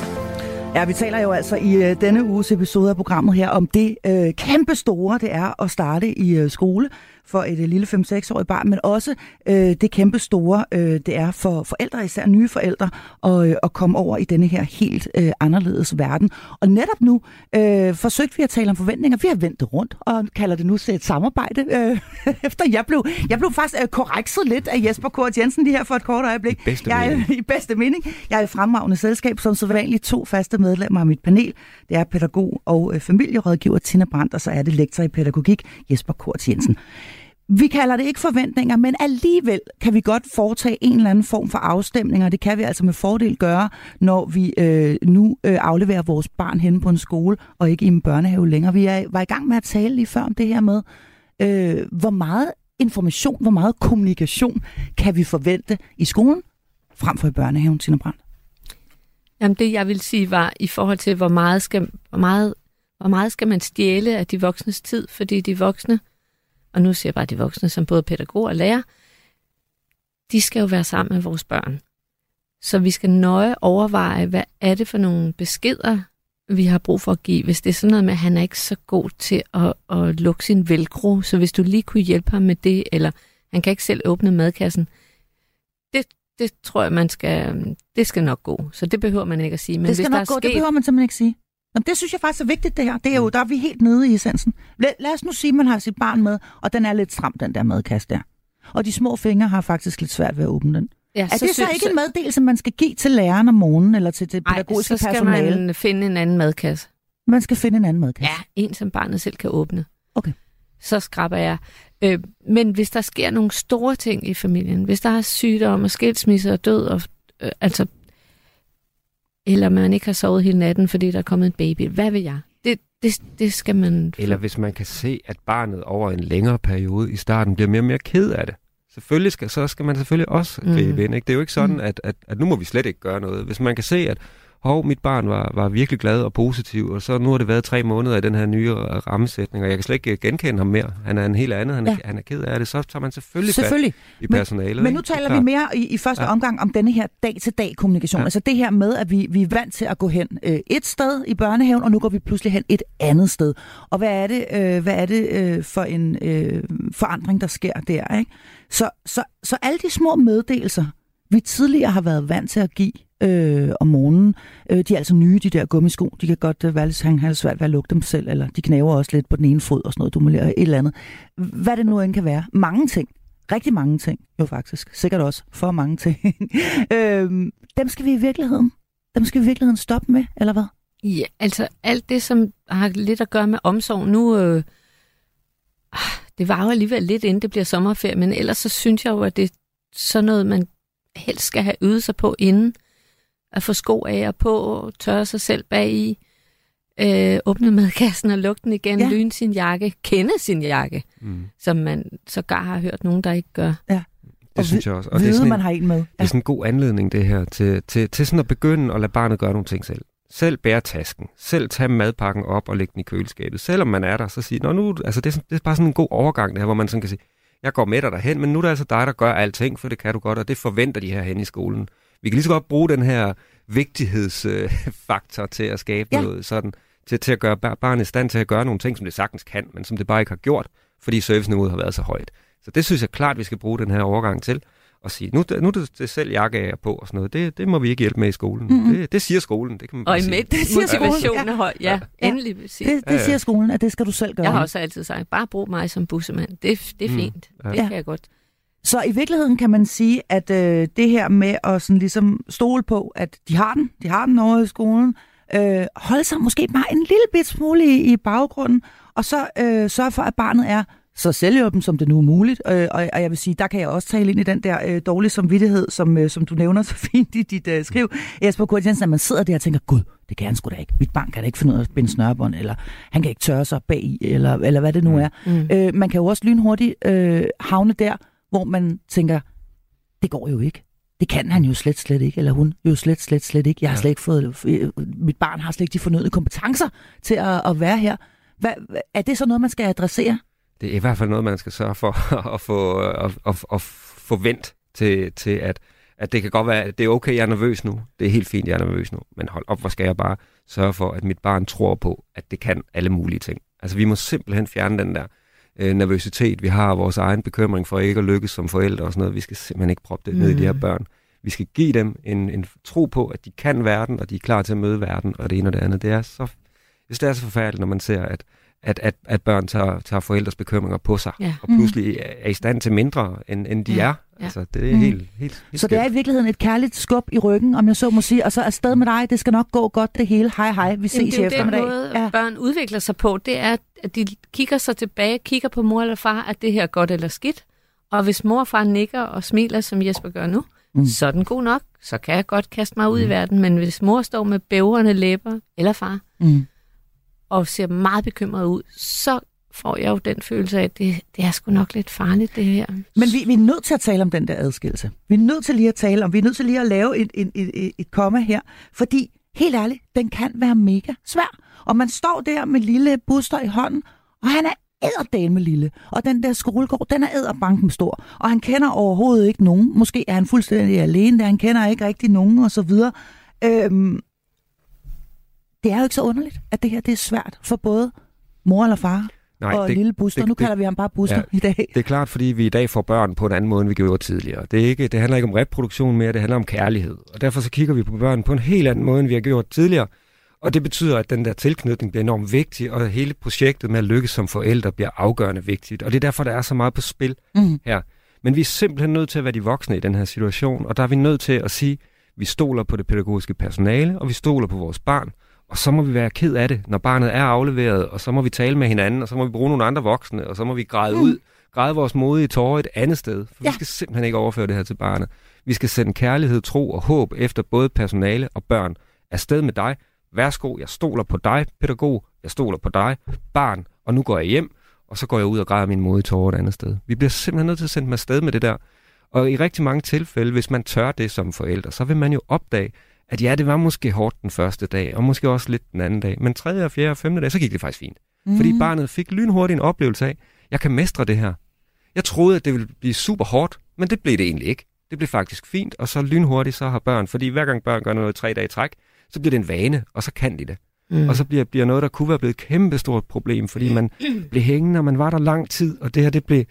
Ja, vi taler jo altså i øh, denne uges episode af programmet her om det øh, kæmpe store, det er at starte i øh, skole for et øh, lille 5-6-årigt barn, men også øh, det kæmpe store, øh, det er for forældre, især nye forældre, at, øh, at komme over i denne her helt øh, anderledes verden. Og netop nu øh, forsøgte vi at tale om forventninger. Vi har vendt det rundt og kalder det nu et samarbejde. Øh, efter jeg blev, jeg blev faktisk øh, korrekset lidt af Jesper Kort Jensen lige her for et kort øjeblik. I bedste jeg, mening. I bedste mening. Jeg er i fremragende selskab, som så vanligt to faste medlemmer af mit panel. Det er pædagog og øh, familierådgiver Tina Brandt, og så er det lektor i pædagogik Jesper Kort Jensen. Vi kalder det ikke forventninger, men alligevel kan vi godt foretage en eller anden form for afstemninger. Det kan vi altså med fordel gøre, når vi øh, nu øh, afleverer vores barn hen på en skole og ikke i en børnehave længere. Vi er, var i gang med at tale lige før om det her med, øh, hvor meget information, hvor meget kommunikation kan vi forvente i skolen frem for i børnehaven, Tina Brandt? Jamen det, jeg vil sige, var i forhold til, hvor meget skal, hvor meget, hvor meget skal man stjæle af de voksnes tid, fordi de voksne, og nu siger jeg bare de voksne, som både pædagog og lærer, de skal jo være sammen med vores børn. Så vi skal nøje overveje, hvad er det for nogle beskeder, vi har brug for at give. Hvis det er sådan noget med, at han er ikke så god til at, at lukke sin velcro, så hvis du lige kunne hjælpe ham med det, eller han kan ikke selv åbne madkassen, det, det tror jeg, man skal, det skal nok gå. Så det behøver man ikke at sige. Men det skal hvis nok der gå, er det sket, behøver man simpelthen ikke sige. Jamen, det synes jeg faktisk er vigtigt, det her. Det er jo, der er vi helt nede i essensen. Lad, lad os nu sige, at man har sit barn med, og den er lidt stram, den der madkasse der. Og de små fingre har faktisk lidt svært ved at åbne den. ja, Er det så synes- ikke en meddelelse, man skal give til læreren om morgenen, eller til det pædagogiske så skal personale? man finde en anden madkasse. Man skal finde en anden madkasse. Ja, en som barnet selv kan åbne. Okay. Så skraber jeg. Øh, men hvis der sker nogle store ting i familien, hvis der er sygdom og skilsmisse og død, og, øh, altså, eller man ikke har sovet hele natten, fordi der er kommet en baby, hvad vil jeg? Det, det, det skal man... Eller hvis man kan se, at barnet over en længere periode i starten bliver mere og mere ked af det. Selvfølgelig skal, så skal man selvfølgelig også Mm. gribe ind. Ikke? Det er jo ikke sådan, Mm. at, at, at nu må vi slet ikke gøre noget. Hvis man kan se, at hov, mit barn var, var virkelig glad og positiv, og så nu har det været tre måneder i den her nye rammesætning, og jeg kan slet ikke genkende ham mere. Han er en helt anden, han er, Ja. han er ked af det. Så tager man selvfølgelig, Selvfølgelig. i Men- personalet. Men nu? Det er taler vi mere i, i første ja. Omgang om denne her dag-til-dag kommunikation. Ja. Altså det her med, at vi, vi er vant til at gå hen øh, et sted i børnehaven, og nu går vi pludselig hen et andet sted. Og hvad er det, øh, hvad er det øh, for en øh, forandring, der sker der? Ikke? Så, så, så alle de små meddelelser, vi tidligere har været vant til at give øh, om morgenen, øh, de er altså nye, de der gummisko. De kan godt øh, være lidt, han har svært ved at lukke dem selv, eller de knæver også lidt på den ene fod og sådan noget, du må et eller andet. Hvad det nu end kan være. Mange ting. Rigtig mange ting, jo faktisk. Sikkert også for mange ting. øh, dem skal vi i virkeligheden, dem skal vi i virkeligheden stoppe med, eller hvad? Ja, altså alt det, som har lidt at gøre med omsorg. Nu, øh, ah, det var jo alligevel lidt inden det bliver sommerferie, men ellers så synes jeg jo, at det er sådan noget, man helst skal have øvet sig på inden. At få sko af og på, tørre sig selv bag i, øh, åbne madkassen og lukke den igen, Ja. ja. lyne sin jakke, kende sin jakke, Mm. som man sågar har hørt nogen, der ikke gør. Det Og synes jeg også. Og det er Vide, sådan en, man har en med. Det er sådan en god anledning, det her, til, til, til sådan at begynde at lade barnet gøre nogle ting selv. Selv bære tasken. Selv tage madpakken op og lægge den i køleskabet. Selvom man er der, så sige, Nå, nu, altså det, er, sådan- det er bare sådan en god overgang, det her, hvor man sådan kan sige, jeg går med dig derhen, men nu er det altså dig, der gør alting, for det kan du godt, og det forventer de her hen i skolen. Vi kan lige så godt bruge den her vigtighedsfaktor til at skabe Ja. noget sådan, til, til at gøre bar- barnet i stand til at gøre nogle ting, som det sagtens kan, men som det bare ikke har gjort, fordi serviceniveauet har været så højt. Så det synes jeg klart, vi skal bruge den her overgang til og sige, nu, nu er det, selv jakke af på og sådan noget. Det, det må vi ikke hjælpe med i skolen. Mhm. Mm-hmm. Det, det siger skolen, det kan man bare Og i sige. midt Det siger skolen, motivationen er høj. Ja, Ja. endelig vil sige. Det, det Ja, ja. siger skolen, at det skal du selv gøre. Jeg har også altid sagt, bare brug mig som bussemand. Det, det er Mm, fint. ja. Det Ja. kan jeg godt. Så i virkeligheden kan man sige, at øh, det her med at sådan ligesom stole på, at de har den, de har den over i skolen, øh, holde sig måske bare en lille bit smule i, i baggrunden, og så øh, sørge for, at barnet er så selvhjælpen, som det nu er muligt. Øh, og, og jeg vil sige, der kan jeg også tale ind i den der øh, dårlige samvittighed, som, øh, som du nævner så fint i dit øh, skriv. Jesper Kurt Jensen, at man sidder der og tænker, gud, det kan han sgu da ikke. Mit barn kan da ikke finde ud af at binde snørbånd, eller han kan ikke tørre sig bag i, eller, eller hvad det nu er. Mm. Øh, man kan jo også lynhurtigt øh, havne der, hvor man tænker, det går jo ikke. Det kan han jo slet, slet ikke, eller hun jo slet, slet, slet ikke. Jeg har ja. slet ikke fået, øh, mit barn har slet ikke de fornødne kompetencer til at, at være her. Hvad, er det så noget, man skal adressere? Det er i hvert fald noget, man skal sørge for at få, at, at, at få vendt til, til at, at det kan godt være, at det er okay, jeg er nervøs nu. Det er helt fint, jeg er nervøs nu. Men hold op, hvor skal jeg bare sørge for, at mit barn tror på, at det kan alle mulige ting. Altså vi må simpelthen fjerne den der øh, nervøsitet, vi har, vores egen bekymring for ikke at lykkes som forældre og sådan noget. Vi skal simpelthen ikke proppe det mm. ned i de her mm. børn. Vi skal give dem en, en tro på, at de kan verden, og de er klar til at møde verden, og det ene og det andet. Det er så, hvis det er så forfærdeligt, når man ser, at, at, at, at børn tager, tager forældres bekymringer på sig, ja. og pludselig mm. er i stand til mindre, end, end de ja. er. Ja. Altså, det er mm. helt, helt, helt Så det er i virkeligheden et kærligt skub i ryggen, om jeg så må sige, og så afsted med dig, det skal nok gå godt det hele. Hej hej, vi ses i eftermiddag. Det er den måde, ja. børn udvikler sig på, det er, at de kigger sig tilbage, kigger på mor eller far, at det her er godt eller skidt. Og hvis mor og far nikker og smiler, som Jesper gør nu, mm. så er den god nok. Så kan jeg godt kaste mig ud mm. i verden. Men hvis mor står med bævrende læber, eller far, mm og ser meget bekymret ud, så får jeg jo den følelse af, at det, det er sgu nok lidt farligt, det her. Men vi, vi er nødt til at tale om den der adskillelse. Vi er nødt til lige at tale om, vi er nødt til lige at lave et, et, et, et komma her, fordi helt ærligt, den kan være mega svær. Og man står der med lille Buster i hånden, og han er æderdame med lille. Og den der skolegård, den er æderbanken stor. Og han kender overhovedet ikke nogen. Måske er han fuldstændig alene der. Han kender ikke rigtig nogen, og så videre. Øhm, det er jo ikke så underligt, at det her det er svært for både mor eller far Nej, og det, lille Buster. Det, nu kalder det, vi ham bare Buster ja, i dag. Det er klart, fordi vi i dag får børn på en anden måde, end vi gjorde tidligere. Det, er ikke, det handler ikke om reproduktion mere, det handler om kærlighed. Og derfor så kigger vi på børn på en helt anden måde, end vi har gjort tidligere. Og det betyder, at den der tilknytning bliver enormt vigtig, og hele projektet med at lykkes som forældre bliver afgørende vigtigt. Og det er derfor, der er så meget på spil mm. her. Men vi er simpelthen nødt til at være de voksne i den her situation, og der er vi nødt til at sige, at vi stoler på det pædagogiske personale, og vi stoler på vores barn, og så må vi være ked af det, når barnet er afleveret, og så må vi tale med hinanden, og så må vi bruge nogle andre voksne, og så må vi græde mm. ud, græde vores modige tårer et andet sted. For ja. vi skal simpelthen ikke overføre det her til barnet. Vi skal sende kærlighed, tro og håb efter både personale og børn afsted med dig. Værsgo, jeg stoler på dig, pædagog. Jeg stoler på dig, barn. Og nu går jeg hjem, og så går jeg ud og græder min modige tårer et andet sted. Vi bliver simpelthen nødt til at sende dem afsted med det der. Og i rigtig mange tilfælde, hvis man tør det som forælder, så vil man jo opdage, at ja, det var måske hårdt den første dag, og måske også lidt den anden dag, men tredje, og fjerde og femte dag, så gik det faktisk fint. Mm. Fordi barnet fik lynhurtigt en oplevelse af, jeg kan mestre det her. Jeg troede, at det ville blive super hårdt, men det blev det egentlig ikke. Det blev faktisk fint, og så lynhurtigt så har børn, fordi hver gang børn gør noget tre dage i træk, så bliver det en vane, og så kan de det. Mm. Og så bliver, bliver noget, der kunne være blevet et kæmpestort problem, fordi man blev hængende, og man var der lang tid, og det her, det blev,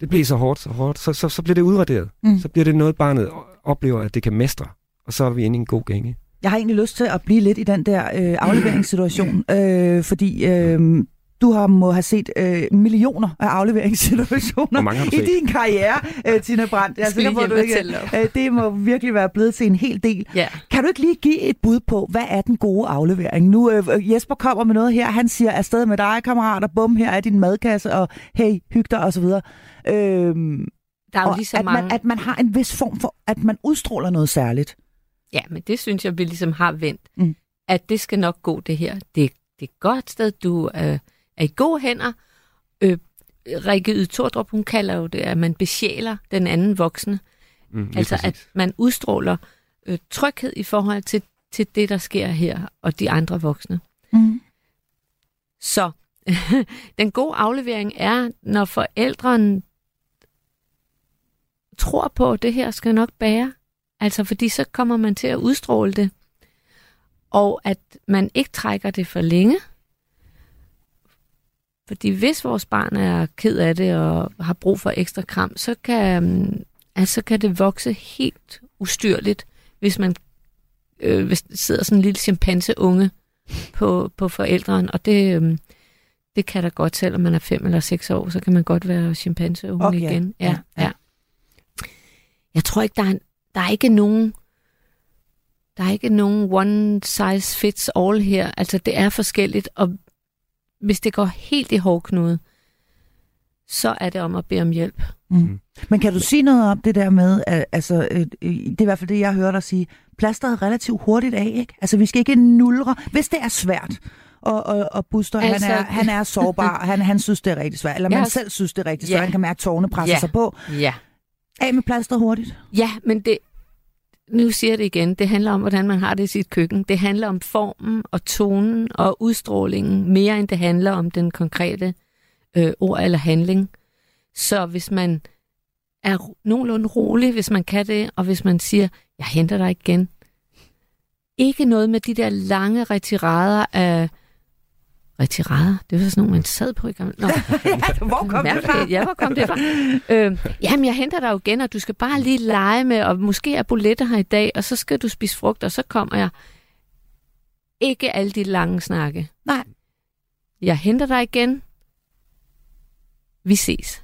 det blev så hårdt, så hårdt, så, så, så bliver det udraderet. Mm. Så bliver det noget, barnet oplever, at det kan mestre og så er vi inde i en god gænge. Jeg har egentlig lyst til at blive lidt i den der øh, afleveringssituation, øh, fordi øh, du har må have set øh, millioner af afleveringssituationer i din karriere, øh, Tina Brandt. Jeg er sikker på, du ikke, øh, det må virkelig være blevet til en hel del. Ja. Kan du ikke lige give et bud på, hvad er den gode aflevering? Nu øh, Jesper kommer med noget her, han siger, afsted med dig, kammerater, bum, her er din madkasse, og hey, hyg dig, og så videre. Øh, der er jo lige så at, mange... man, at man har en vis form for, at man udstråler noget særligt. Ja, men det synes jeg, vi ligesom har vendt. Mm. At det skal nok gå, det her. Det, det er et godt sted, du øh, er i gode hænder. Øh, Rikke Ydtordrup, hun kalder jo det, at man besjæler den anden voksne. Mm, altså præcis. at man udstråler øh, tryghed i forhold til, til det, der sker her, og de andre voksne. Mm. Så den gode aflevering er, når forældrene tror på, at det her skal nok bære. Altså, fordi så kommer man til at udstråle det. Og at man ikke trækker det for længe. Fordi hvis vores barn er ked af det og har brug for ekstra kram, så kan, altså kan det vokse helt ustyrligt, hvis man øh, hvis sidder sådan en lille chimpanseunge på, på forældren. Og det, øh, det kan da godt, selvom man er fem eller seks år, så kan man godt være chimpanseunge okay. igen. Ja, ja. ja. Jeg tror ikke, der er, en, der er ikke nogen der er ikke nogen one size fits all her. Altså, det er forskelligt, og hvis det går helt i hårdknude, så er det om at bede om hjælp. Mm. Men kan du sige noget om det der med, at, altså, øh, det er i hvert fald det, jeg hører dig sige, plasteret relativt hurtigt af, ikke? Altså, vi skal ikke nulre, hvis det er svært. Og, og, og Buster, altså, han, er, han er sårbar, han, han synes, det er rigtig svært. Eller man har- selv synes, det er rigtig svært. Ja. Han kan mærke, at tårne presser Ja. sig på. Ja. Af med plaster hurtigt. Ja, men det, nu siger jeg det igen, det handler om, hvordan man har det i sit køkken. Det handler om formen og tonen og udstrålingen, mere end det handler om den konkrete øh, ord eller handling. Så hvis man er nogenlunde rolig, hvis man kan det, og hvis man siger, jeg henter dig igen. Ikke noget med de der lange retirader af... Retirader? Det var sådan nogle, man sad på i gamle... Nå, Hvor kom det fra? Ja, hvor kom det fra? øh, jamen, jeg henter dig jo igen, og du skal bare lige lege med, og måske er buletter her i dag, og så skal du spise frugt, og så kommer jeg. Ikke alle de lange snakke. Nej. Jeg henter dig igen. Vi ses.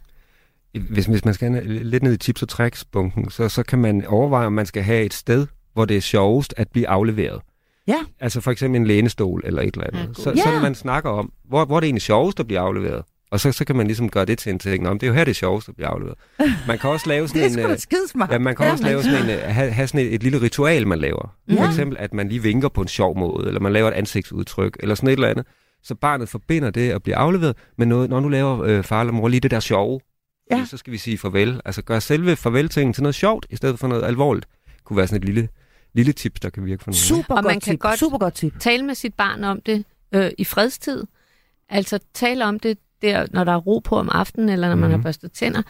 Hvis, hvis man skal lidt ned i tips og tricks bunken, så, så kan man overveje, om man skal have et sted, hvor det er sjovest at blive afleveret. Ja. Altså for eksempel en lænestol eller et eller andet. Ja, Ja, god så, idé. så Ja. man snakker om, hvor, hvor er det egentlig sjovest at blive afleveret. Og så, så kan man ligesom gøre det til en ting. Om det er jo her, det er sjovest at blive afleveret. Man kan også lave Det sådan er en... sgu øh, skidesmart. Ja, man kan Ja, også lave sådan en, øh, have, have sådan et, et lille ritual, man laver. Ja. For eksempel, at man lige vinker på en sjov måde, eller man laver et ansigtsudtryk, eller sådan et eller andet. Så barnet forbinder det at blive afleveret med noget, når nu laver øh, far eller mor lige det der sjove. Ja. Ja. Så skal vi sige farvel. Altså gør selve farveltingen til noget sjovt, i stedet for noget alvorligt. Det kunne være sådan et lille, lille tips, der kan virke for nogle. Super Og godt man kan tip. godt- Super godt tip. Tale med sit barn om det øh, i fredstid. Altså tale om det, der, når der er ro på om aftenen, eller når man har Mhm. børstet tænder.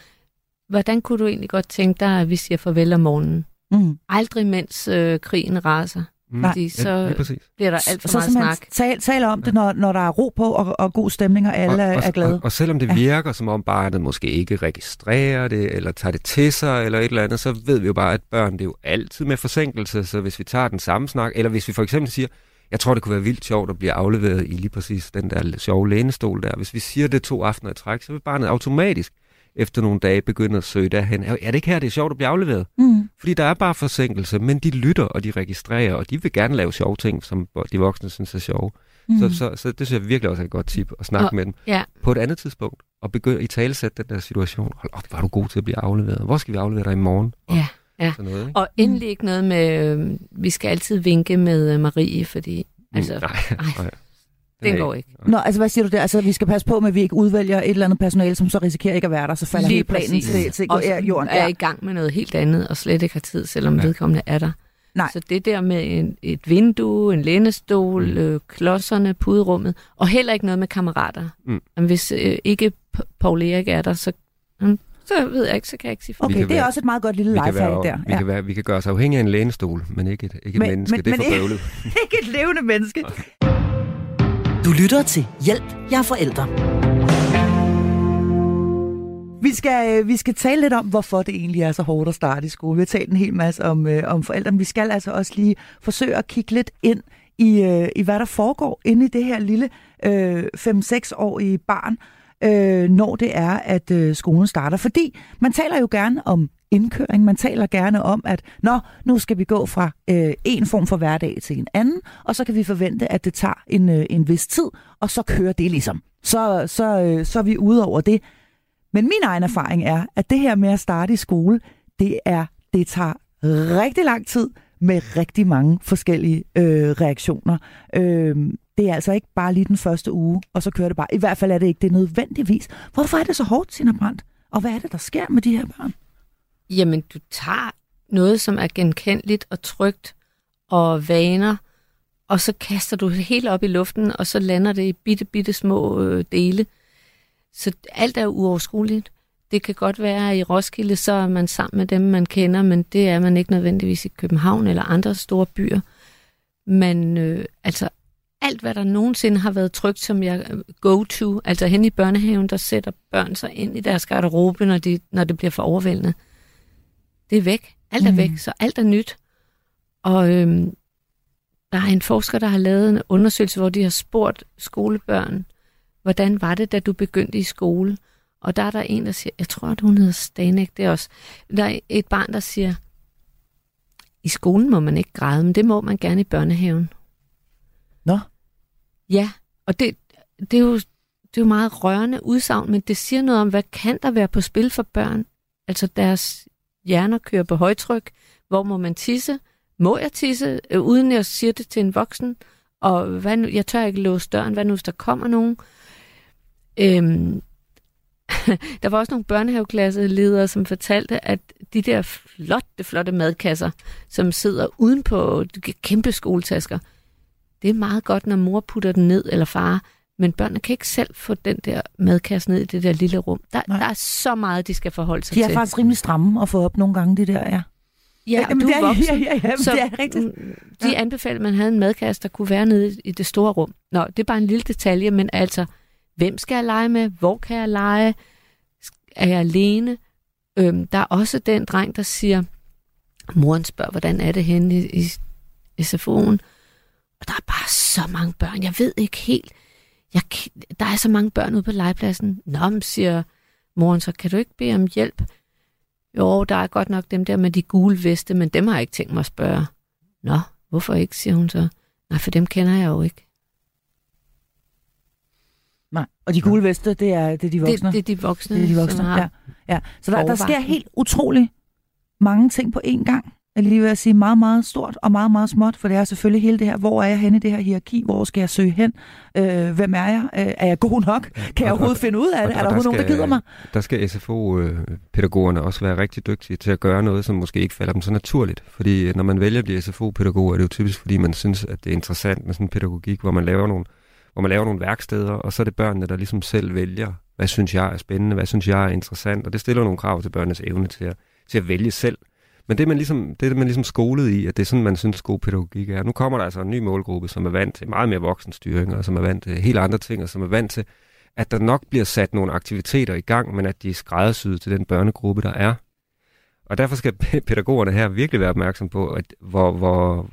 Hvordan kunne du egentlig godt tænke dig, at vi siger farvel om morgenen? Mm. Aldrig mens øh, krigen raser. Mm. Fordi så Ja, lige præcis. bliver der alt for så meget simpelthen snak. Tal, tal om det, når, når der er ro på og, og god stemning, og alle og, er, og, er glade. Og, og selvom det Ja. virker, som om barnet måske ikke registrerer det, eller tager det til sig, eller et eller andet, så ved vi jo bare, at børn, det er jo altid med forsinkelse, så hvis vi tager den samme snak, eller hvis vi for eksempel siger, jeg tror, det kunne være vildt sjovt at blive afleveret i lige præcis den der sjove lænestol der. Hvis vi siger det to aftener i træk, så vil barnet automatisk efter nogle dage begynde at søge derhen. Er det ikke her, det er sjovt at blive afleveret? Mm. Fordi der er bare forsinkelse, men de lytter, og de registrerer, og de vil gerne lave sjove ting, som de voksne synes er sjove. Mm. Så, så, så det synes jeg virkelig også er et godt tip at snakke Og- med dem Ja, på et andet tidspunkt, og begynde i talesætte den der situation. Hold op, var du god til at blive afleveret. Hvor skal vi aflevere dig i morgen? Og Ja, ja. Sådan noget, ikke? og endelig ikke noget med, øh, vi skal altid vinke med øh, Marie, fordi altså, Mm, nej, ej, nej. Det er går ikke. Nå, altså hvad siger du der? Altså vi skal passe på med, at vi ikke udvælger et eller andet personale, som så risikerer ikke at være der, så falder Lige hele planen præcis. til, til Og ja, jorden. er i gang med noget helt andet, og slet ikke har tid, selvom Ja. ja. vedkommende er der. Nej. Så det der med en, et vindue, en lænestol, Mm. øh, klodserne, puderummet, og heller ikke noget med kammerater. Mm. Men hvis øh, ikke Paul Erik er der, så, mm, så ved jeg ikke, så kan jeg ikke sige for. Okay, det er være- også et meget godt lille Vi kan, lifehack være, der. vi, kan være, vi kan gøre os afhængige af en lænestol, men ikke et, ikke et Men- menneske. men- det er men- for bøvlet. ikke et levende menneske. Du lytter til Hjælp, jeg er forældre. Vi skal, øh, vi skal tale lidt om, hvorfor det egentlig er så hårdt at starte i skole. Vi har talt en hel masse om, øh, om forældre, men vi skal altså også lige forsøge at kigge lidt ind i, øh, i hvad der foregår inde i det her lille øh, 5-6-årige barn, øh, når det er, at øh, skolen starter. Fordi man taler jo gerne om indkøring, man taler gerne om, at Nå, nu skal vi gå fra øh, en form for hverdag til en anden, og så kan vi forvente, at det tager en, øh, en vis tid, og så kører det ligesom. Så, så, øh, så er vi ude over det. Men min egen erfaring er, at det her med at starte i skole, det er det tager rigtig lang tid med rigtig mange forskellige øh, reaktioner. Øh, det er altså ikke bare lige den første uge, og så kører det bare. I hvert fald er det ikke det nødvendigvis. Hvorfor er det så hårdt, Tina Brandt? Og hvad er det, der sker med de her børn? Jamen, du tager noget, som er genkendeligt og trygt og vaner, og så kaster du det helt op i luften, og så lander det i bitte, bitte små øh, dele. Så alt er uoverskueligt. Det kan godt være, at i Roskilde, så er man sammen med dem, man kender, men det er man ikke nødvendigvis i København eller andre store byer. Men øh, altså, alt hvad der nogensinde har været trygt, som jeg øh, go-to, altså hen i børnehaven, der sætter børn sig ind i deres garderobe, når, de, når det bliver for overvældende. Det er væk. Alt er Mm. væk, så alt er nyt. Og øhm, der er en forsker, der har lavet en undersøgelse, hvor de har spurgt skolebørn, hvordan var det, da du begyndte i skole? Og der er der en, der siger, jeg tror, at hun hedder Stanek, det er også. Der er et barn, der siger, i skolen må man ikke græde, men det må man gerne i børnehaven. Ja, og det, det er jo det er jo meget rørende udsagn, men det siger noget om, hvad kan der være på spil for børn? Altså deres hjerner kører på højtryk. Hvor må man tisse? Må jeg tisse, øh, uden jeg siger det til en voksen? Og hvad nu, jeg tør ikke låse døren. Hvad nu, hvis der kommer nogen? Øhm, der var også nogle børnehaveklasseledere, som fortalte, at de der flotte, flotte madkasser, som sidder uden på kæmpe skoletasker, det er meget godt, når mor putter den ned, eller far, men børnene kan ikke selv få den der madkasse ned i det der lille rum. Der, der er så meget, de skal forholde sig De er til. faktisk rimelig stramme at få op nogle gange, de der, ja. Ja, og Jamen, du det er voksen, ja, ja, ja, så det er rigtigt. mm, de anbefalede, at man havde en madkasse, der kunne være nede i det store rum. Nå, det er bare en lille detalje, men altså, hvem skal jeg lege med? Hvor kan jeg lege? Er jeg alene? Øhm, der er også den dreng, der siger, moren spørger, hvordan er det henne i, i, i SFO'en? Og der er bare så mange børn. Jeg ved ikke helt. Jeg, der er så mange børn ude på legepladsen. Nå, men siger moren så, kan du ikke bede om hjælp? Jo, der er godt nok dem der med de gule veste, men dem har jeg ikke tænkt mig at spørge. Nå, hvorfor ikke, siger hun så. Nej, for dem kender jeg jo ikke. Nej. Og de gule veste, det er, det er de voksne. Det, det er de voksne. Det er de voksne, ja. ja. Så der, der sker helt utrolig mange ting på én gang. Jeg lige ved at sige meget, meget stort og meget, meget småt, for det er selvfølgelig hele det her, hvor er jeg henne i det her hierarki, hvor skal jeg søge hen, øh, hvem er jeg, øh, er jeg god nok, kan jeg overhovedet finde ud af det, er der overhovedet nogen, der gider mig? Der skal SFO-pædagogerne også være rigtig dygtige til at gøre noget, som måske ikke falder dem så naturligt. Fordi når man vælger at blive SFO-pædagog, er det jo typisk, fordi man synes, at det er interessant med sådan en pædagogik, hvor man laver nogle, hvor man laver nogle værksteder, og så er det børnene, der ligesom selv vælger, hvad synes jeg er spændende, hvad synes jeg er interessant, og det stiller nogle krav til børnenes evne til at, til at vælge selv. Men det man ligesom, det er man ligesom skolede i, at det er sådan, man synes, god pædagogik er. Nu kommer der altså en ny målgruppe, som er vant til meget mere voksenstyring, og som er vant til helt andre ting, og som er vant til, at der nok bliver sat nogle aktiviteter i gang, men at de er skræddersyet til den børnegruppe, der er. Og derfor skal pædagogerne her virkelig være opmærksom på, at hvor, hvor,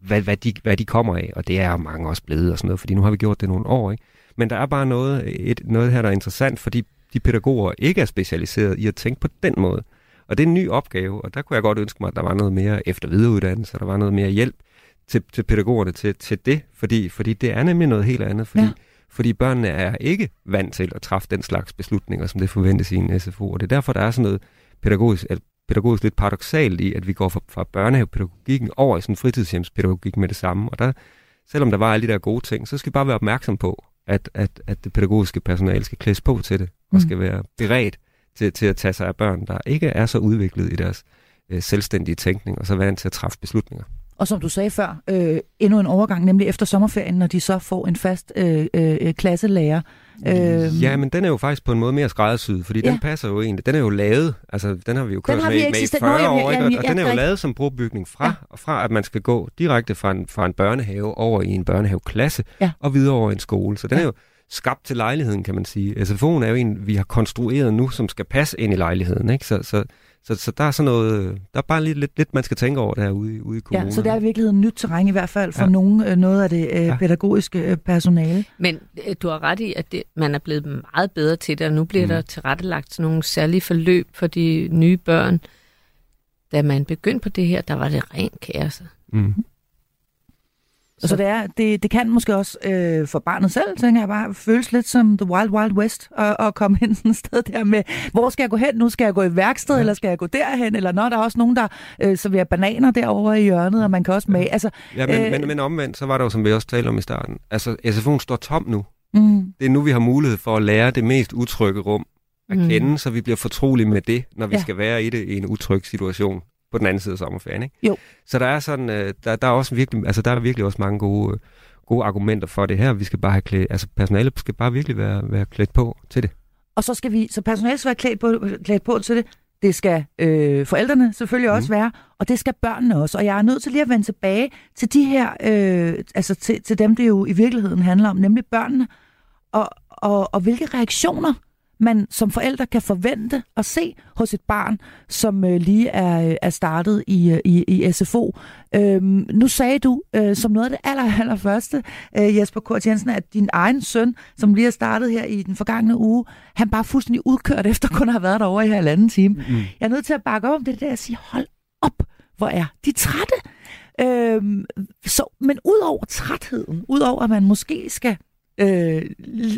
hvad, hvad, de, hvad de kommer af, og det er mange også blevet og sådan noget, fordi nu har vi gjort det nogle år, ikke? Men der er bare noget, et, noget her, der er interessant, fordi de pædagoger ikke er specialiseret i at tænke på den måde. Og det er en ny opgave, og der kunne jeg godt ønske mig, at der var noget mere efter videreuddannelse, der var noget mere hjælp til, til pædagogerne til, til det, fordi, fordi det er nemlig noget helt andet, fordi, Ja. fordi børnene er ikke vant til at træffe den slags beslutninger, som det forventes i en SFO, og det er derfor, der er sådan noget pædagogisk, pædagogisk lidt paradoxalt i, at vi går fra, fra børnehavepædagogikken over i sådan fritidshjemspædagogik med det samme, og der, selvom der var alle de der gode ting, så skal vi bare være opmærksom på, at, at, at det pædagogiske personale skal klædes på til det, og Mm. skal være beredt til, til at tage sig af børn, der ikke er så udviklet i deres øh, selvstændige tænkning, og så vant til at træffe beslutninger. Og som du sagde før, øh, endnu en overgang, nemlig efter sommerferien, når de så får en fast øh, øh, klasselærer. Øh, Ja, men den er jo faktisk på en måde mere skræddersyet, fordi ja. Den passer jo egentlig. Den er jo lavet, altså den har vi jo kørt med, med i eksistent- 40 Nå, ja, ja, år, ikke? Og, og den er jo lavet som brobygning fra, Ja. ja. fra at man skal gå direkte fra en, fra en børnehave over i en børnehaveklasse, Ja. og videre over i en skole. Så den Ja. er jo skabt til lejligheden, kan man sige. SFO'en er jo en, vi har konstrueret nu, som skal passe ind i lejligheden, ikke? Så, så, så, så der er sådan noget, der er bare lidt, lidt, lidt man skal tænke over derude ude i kommunen. ja, så det er i virkeligheden nyt terræn, i hvert fald for ja. Nogen, øh, noget af det øh, Ja. pædagogiske øh, personale. Men øh, du har ret i, at det, man er blevet meget bedre til det, og nu bliver mm. Der tilrettelagt sådan nogle særlige forløb for de nye børn. Da man begyndte på det her, der var det ren kaos. Mm. Så, så det, er, det, det kan måske også øh, for barnet selv, tænker jeg bare, føles lidt som The Wild Wild West, at, at komme hen sådan et sted der med, hvor skal jeg gå hen nu? Skal jeg gå i værksted, ja. eller skal jeg gå derhen? Eller når der er også nogen, der øh, serverer bananer derovre i hjørnet, og man kan også mage. Altså, Ja, men, Øh. men, men omvendt, så var der jo, som vi også talte om i starten, altså SFO'en står tom nu. mm, Det er nu, vi har mulighed for at lære det mest utrygge rum at Mm. mm. kende, så vi bliver fortrolige med det, når vi ja. skal være i det i en utryg situation på den anden side af sommerferien. Ikke? Jo. Så der er sådan, øh, der, der er også virkelig, altså der er virkelig også mange gode, øh, gode argumenter for det her. Vi skal bare have klædt, altså personalet skal bare virkelig være, være klædt på til det. og så skal vi, så personalet skal være klædt på, klædt på til det. Det skal øh, forældrene selvfølgelig også være, og det skal børnene også. Og jeg er nødt til lige at vende tilbage til de her, øh, altså til, til dem, det jo i virkeligheden handler om, nemlig børnene, og, og, og hvilke reaktioner man som forældre kan forvente at se hos et barn, som øh, lige er, øh, er startet i, øh, i, i SFO. Øhm, nu sagde du øh, som noget af det aller, aller første, øh, Jesper Kort Jensen, at din egen søn, som lige er startet her i den forgangne uge, han bare fuldstændig udkørt efter kun at have været derovre i halvanden time. Mm. Jeg er nødt til at bakke op om det der og sige, hold op, hvor er de trætte. Øhm, så, men ud over trætheden, ud over at man måske skal øh,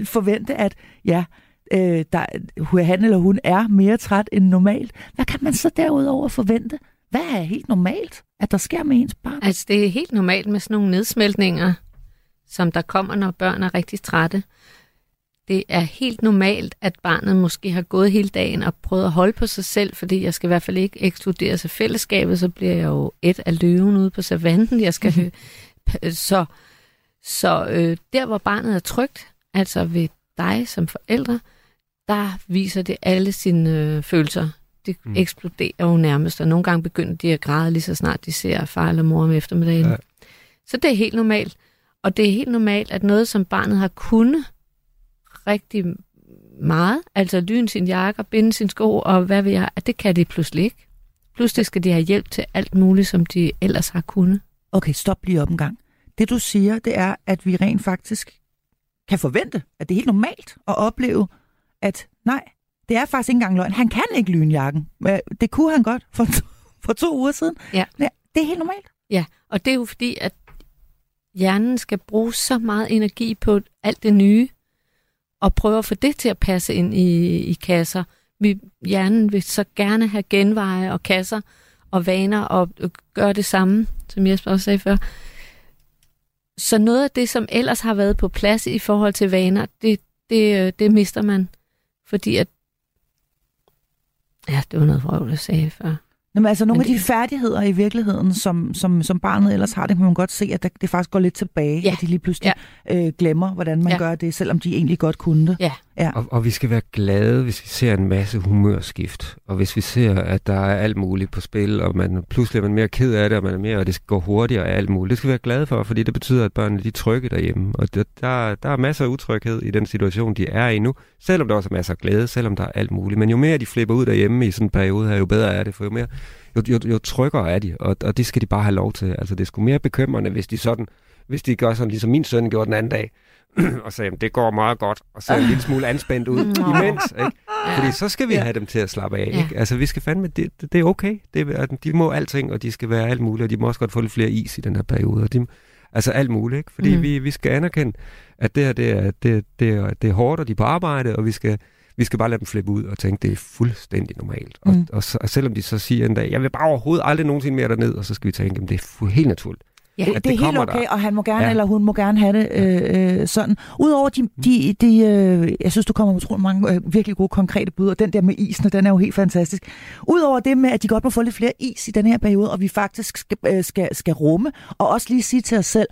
forvente, at ja, øh, der, han eller hun er mere træt end normalt. Hvad kan man så derudover forvente? Hvad er helt normalt, at der sker med ens barn? Altså, det er helt normalt med sådan nogle nedsmeltninger, som der kommer, når børn er rigtig trætte. Det er helt normalt, at barnet måske har gået hele dagen og prøvet at holde på sig selv, fordi jeg skal i hvert fald ikke ekskludere sig fællesskabet, så bliver jeg jo et af løven ude på savannen. Jeg skal mm-hmm. Så, så øh, der, hvor barnet er trygt, altså ved dig som forældre, der viser det alle sine øh, følelser. Det mm. eksploderer jo nærmest, og nogle gange begynder de at græde lige så snart de ser far eller mor om eftermiddagen. Ja. Så det er helt normalt. Og det er helt normalt, at noget, som barnet har kunnet rigtig meget, altså lyne sin jakke, binde sin sko og hvad ved jeg, at det kan de pludselig ikke. Pludselig skal de have hjælp til alt muligt, som de ellers har kunnet. Okay, stop lige op en gang. Det du siger, det er, at vi rent faktisk kan forvente, at det er helt normalt at opleve, at nej, det er faktisk ikke engang løgn. Han kan ikke lynjakken. Det kunne han godt for, for to uger siden. Ja. ja. Det er helt normalt. Ja, og det er jo fordi, at hjernen skal bruge så meget energi på alt det nye, og prøve at få det til at passe ind i, i kasser. Vi, hjernen vil så gerne have genveje og kasser og vaner og gøre det samme, som Jesper også sagde før. Så noget af det, som ellers har været på plads i forhold til vaner, det, det, det mister man. Fordi at... Ja, det var noget vrøvl, jeg sagde før. Jamen, altså nogle Men af de færdigheder i virkeligheden, som, som, som barnet ellers har, det kan man godt se, at det faktisk går lidt tilbage, ja. at de lige pludselig ja. øh, glemmer, hvordan man ja. gør det, selvom de egentlig godt kunne det. Ja. Ja. Og, og vi skal være glade, hvis vi ser en masse humørskift, og hvis vi ser, at der er alt muligt på spil, og man pludselig er man mere ked af det, og man er mere, og det går hurtigere og alt muligt. Det skal vi være glade for, fordi det betyder, at børnene de er trygge derhjemme. Og der, der, der er masser af utryghed i den situation, de er i nu, selvom der også er masser af glæde, selvom der er alt muligt. Men jo mere de flipper ud derhjemme i sådan en periode her, jo bedre er det, for jo mere jo, jo, jo tryggere er de, og, og det skal de bare have lov til. Altså, det er sgu mere bekymrende, hvis de sådan, hvis de gør sådan, ligesom min søn gjorde den anden dag, og sagde, det går meget godt, og ser en lille smule anspændt ud imens, ikke? Fordi så skal vi ja. have dem til at slappe af, ikke? Altså, vi skal fandme, det, det, er okay. Det, de må alting, og de skal være alt muligt, og de må også godt få lidt flere is i den her periode, og de, altså alt muligt, ikke? Fordi mm. vi, vi skal anerkende, at det her, det er, det, det, er, det er hårdt, og de er på arbejde, og vi skal, vi skal bare lade dem flippe ud og tænke, det er fuldstændig normalt. Mm. Og, og, og selvom de så siger en dag, jeg vil bare overhovedet aldrig nogensinde mere derned, og så skal vi tænke, det er helt naturligt. Ja, det, det er helt okay, der. og han må gerne, ja. eller hun må gerne have det øh, øh, sådan. Udover de, de, de øh, jeg synes, du kommer med utrolig mange øh, virkelig gode konkrete bud, og den der med isen, den er jo helt fantastisk. Udover det med, at de godt må få lidt flere is i den her periode, og vi faktisk skal, øh, skal, skal rumme, og også lige sige til os selv,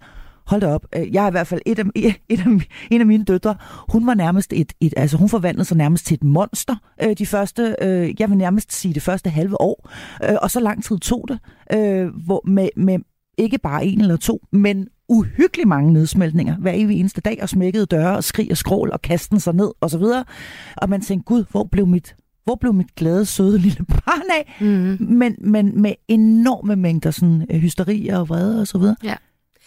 hold da op, øh, jeg er i hvert fald et af, et af, en af mine døtre, hun var nærmest et, et, altså hun forvandlede sig nærmest til et monster øh, de første, øh, jeg vil nærmest sige det første halve år, øh, og så lang tid tog det, øh, hvor med, med ikke bare en eller to, men uhyggeligt mange nedsmeltninger hver evig eneste dag, og smækkede døre, og skrig og skrål, og kasten sig ned, og så videre. Og man tænkte, gud, hvor blev mit, hvor blev mit glade, søde lille barn af? Mm. Men, men med enorme mængder sådan, øh, hysteri og vrede og så videre. Ja.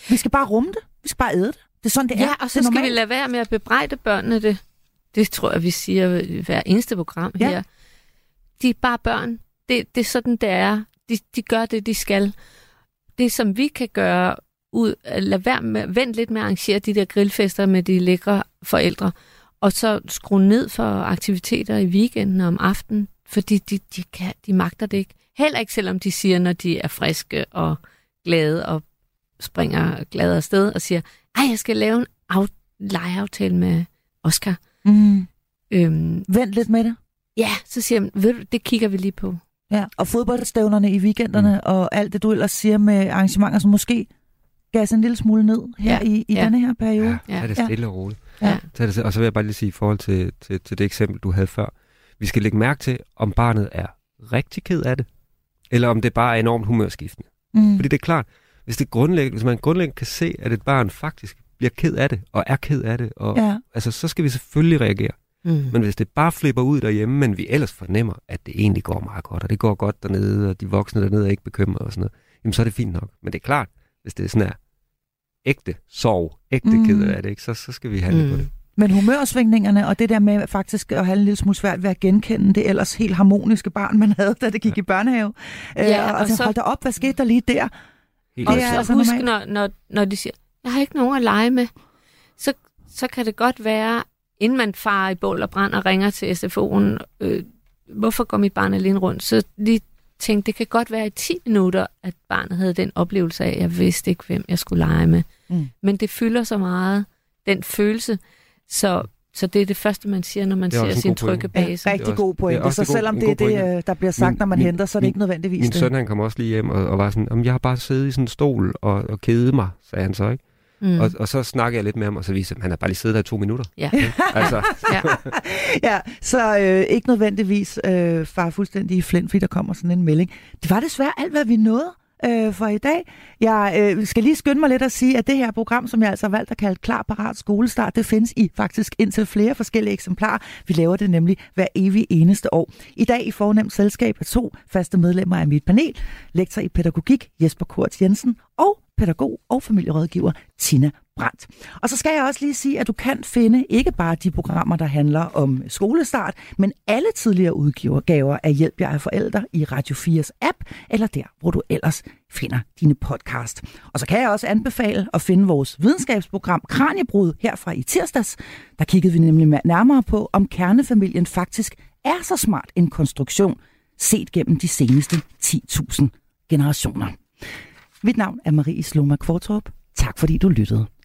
Vi skal bare rumme det. Vi skal bare æde det. Det er sådan, det ja, er. og så skal vi lade være med at bebrejde børnene det. Det tror jeg, vi siger hver eneste program ja. her. De er bare børn. Det, det er sådan, det er. De, de gør det, de skal det, som vi kan gøre ud, lad være med, vent lidt med at arrangere de der grillfester med de lækre forældre, og så skrue ned for aktiviteter i weekenden og om aftenen, fordi de, de, kan, de magter det ikke. Heller ikke selvom de siger, når de er friske og glade og springer glade afsted og siger, ej, jeg skal lave en af, legeaftale med Oscar. Mm. Øhm, Vent lidt med det. Ja, så siger man, ved du, det kigger vi lige på. Ja, og fodboldstævnerne i weekenderne mm. og alt det, du ellers siger med arrangementer, som måske gas en lille smule ned her ja. i, i ja. denne her periode. Ja, ja. det stille og roligt. Ja. det, og så vil jeg bare lige sige i forhold til, til, til det eksempel, du havde før. Vi skal lægge mærke til, om barnet er rigtig ked af det, eller om det bare er enormt humørskiftende. Mm. Fordi det er klart, hvis, det grundlæggende, hvis man grundlæggende kan se, at et barn faktisk bliver ked af det, og er ked af det, og, ja. altså, så skal vi selvfølgelig reagere. Mm. Men hvis det bare flipper ud derhjemme, men vi ellers fornemmer, at det egentlig går meget godt, og det går godt dernede, og de voksne dernede er ikke bekymrede og sådan noget, jamen så er det fint nok. Men det er klart, hvis det er sådan her ægte sorg, ægte mm. ked af det, ikke, så, så skal vi handle mm. på det. Men humørsvingningerne og det der med faktisk at have en lille smule svært ved at genkende det ellers helt harmoniske barn, man havde, da det gik ja. i børnehave. Ja, øh, og, og så hold da op, hvad skete der lige der? Helt og så altså husk, når, når, når de siger, jeg har ikke nogen at lege med, så så kan det godt være, inden man farer i bål og brand og ringer til SFO'en, øh, hvorfor går mit barn alene rundt, så lige tænkte, det kan godt være i 10 minutter, at barnet havde den oplevelse af, at jeg vidste ikke, hvem jeg skulle lege med. Mm. Men det fylder så meget, den følelse, så så det er det første, man siger, når man ser sin trygge base. Ja, rigtig god pointe. Så selvom det er det, øh, der bliver sagt, min, når man min, henter, så er det min, ikke nødvendigvis Min det. søn, han kom også lige hjem og, og var sådan, jeg har bare siddet i sådan en stol og, og kede mig, sagde han så, ikke? Mm. Og, og så snakkede jeg lidt med ham, og så viste han, han har bare lige siddet der i to minutter. Ja. altså. ja. ja, så øh, ikke nødvendigvis øh, far fuldstændig i flint, fordi der kommer sådan en melding. Det var desværre alt, hvad vi nåede øh, for i dag. Jeg øh, skal lige skynde mig lidt at sige, at det her program, som jeg altså har valgt at kalde Klar Parat Skolestart, det findes i faktisk indtil flere forskellige eksemplarer. Vi laver det nemlig hver evig eneste år. I dag i fornemt selskab er to faste medlemmer af mit panel, lektor i pædagogik Jesper Kurt Jensen og pædagog og familierådgiver Tina brændt. Og så skal jeg også lige sige, at du kan finde ikke bare de programmer, der handler om skolestart, men alle tidligere udgivergaver af Hjælp jer af forældre i Radio 4's app, eller der, hvor du ellers finder dine podcast. Og så kan jeg også anbefale at finde vores videnskabsprogram Kranjebrud herfra i tirsdags. Der kiggede vi nemlig nærmere på, om kernefamilien faktisk er så smart en konstruktion, set gennem de seneste 10.000 generationer. Mit navn er Marie Sloma Kvartrup. Tak fordi du lyttede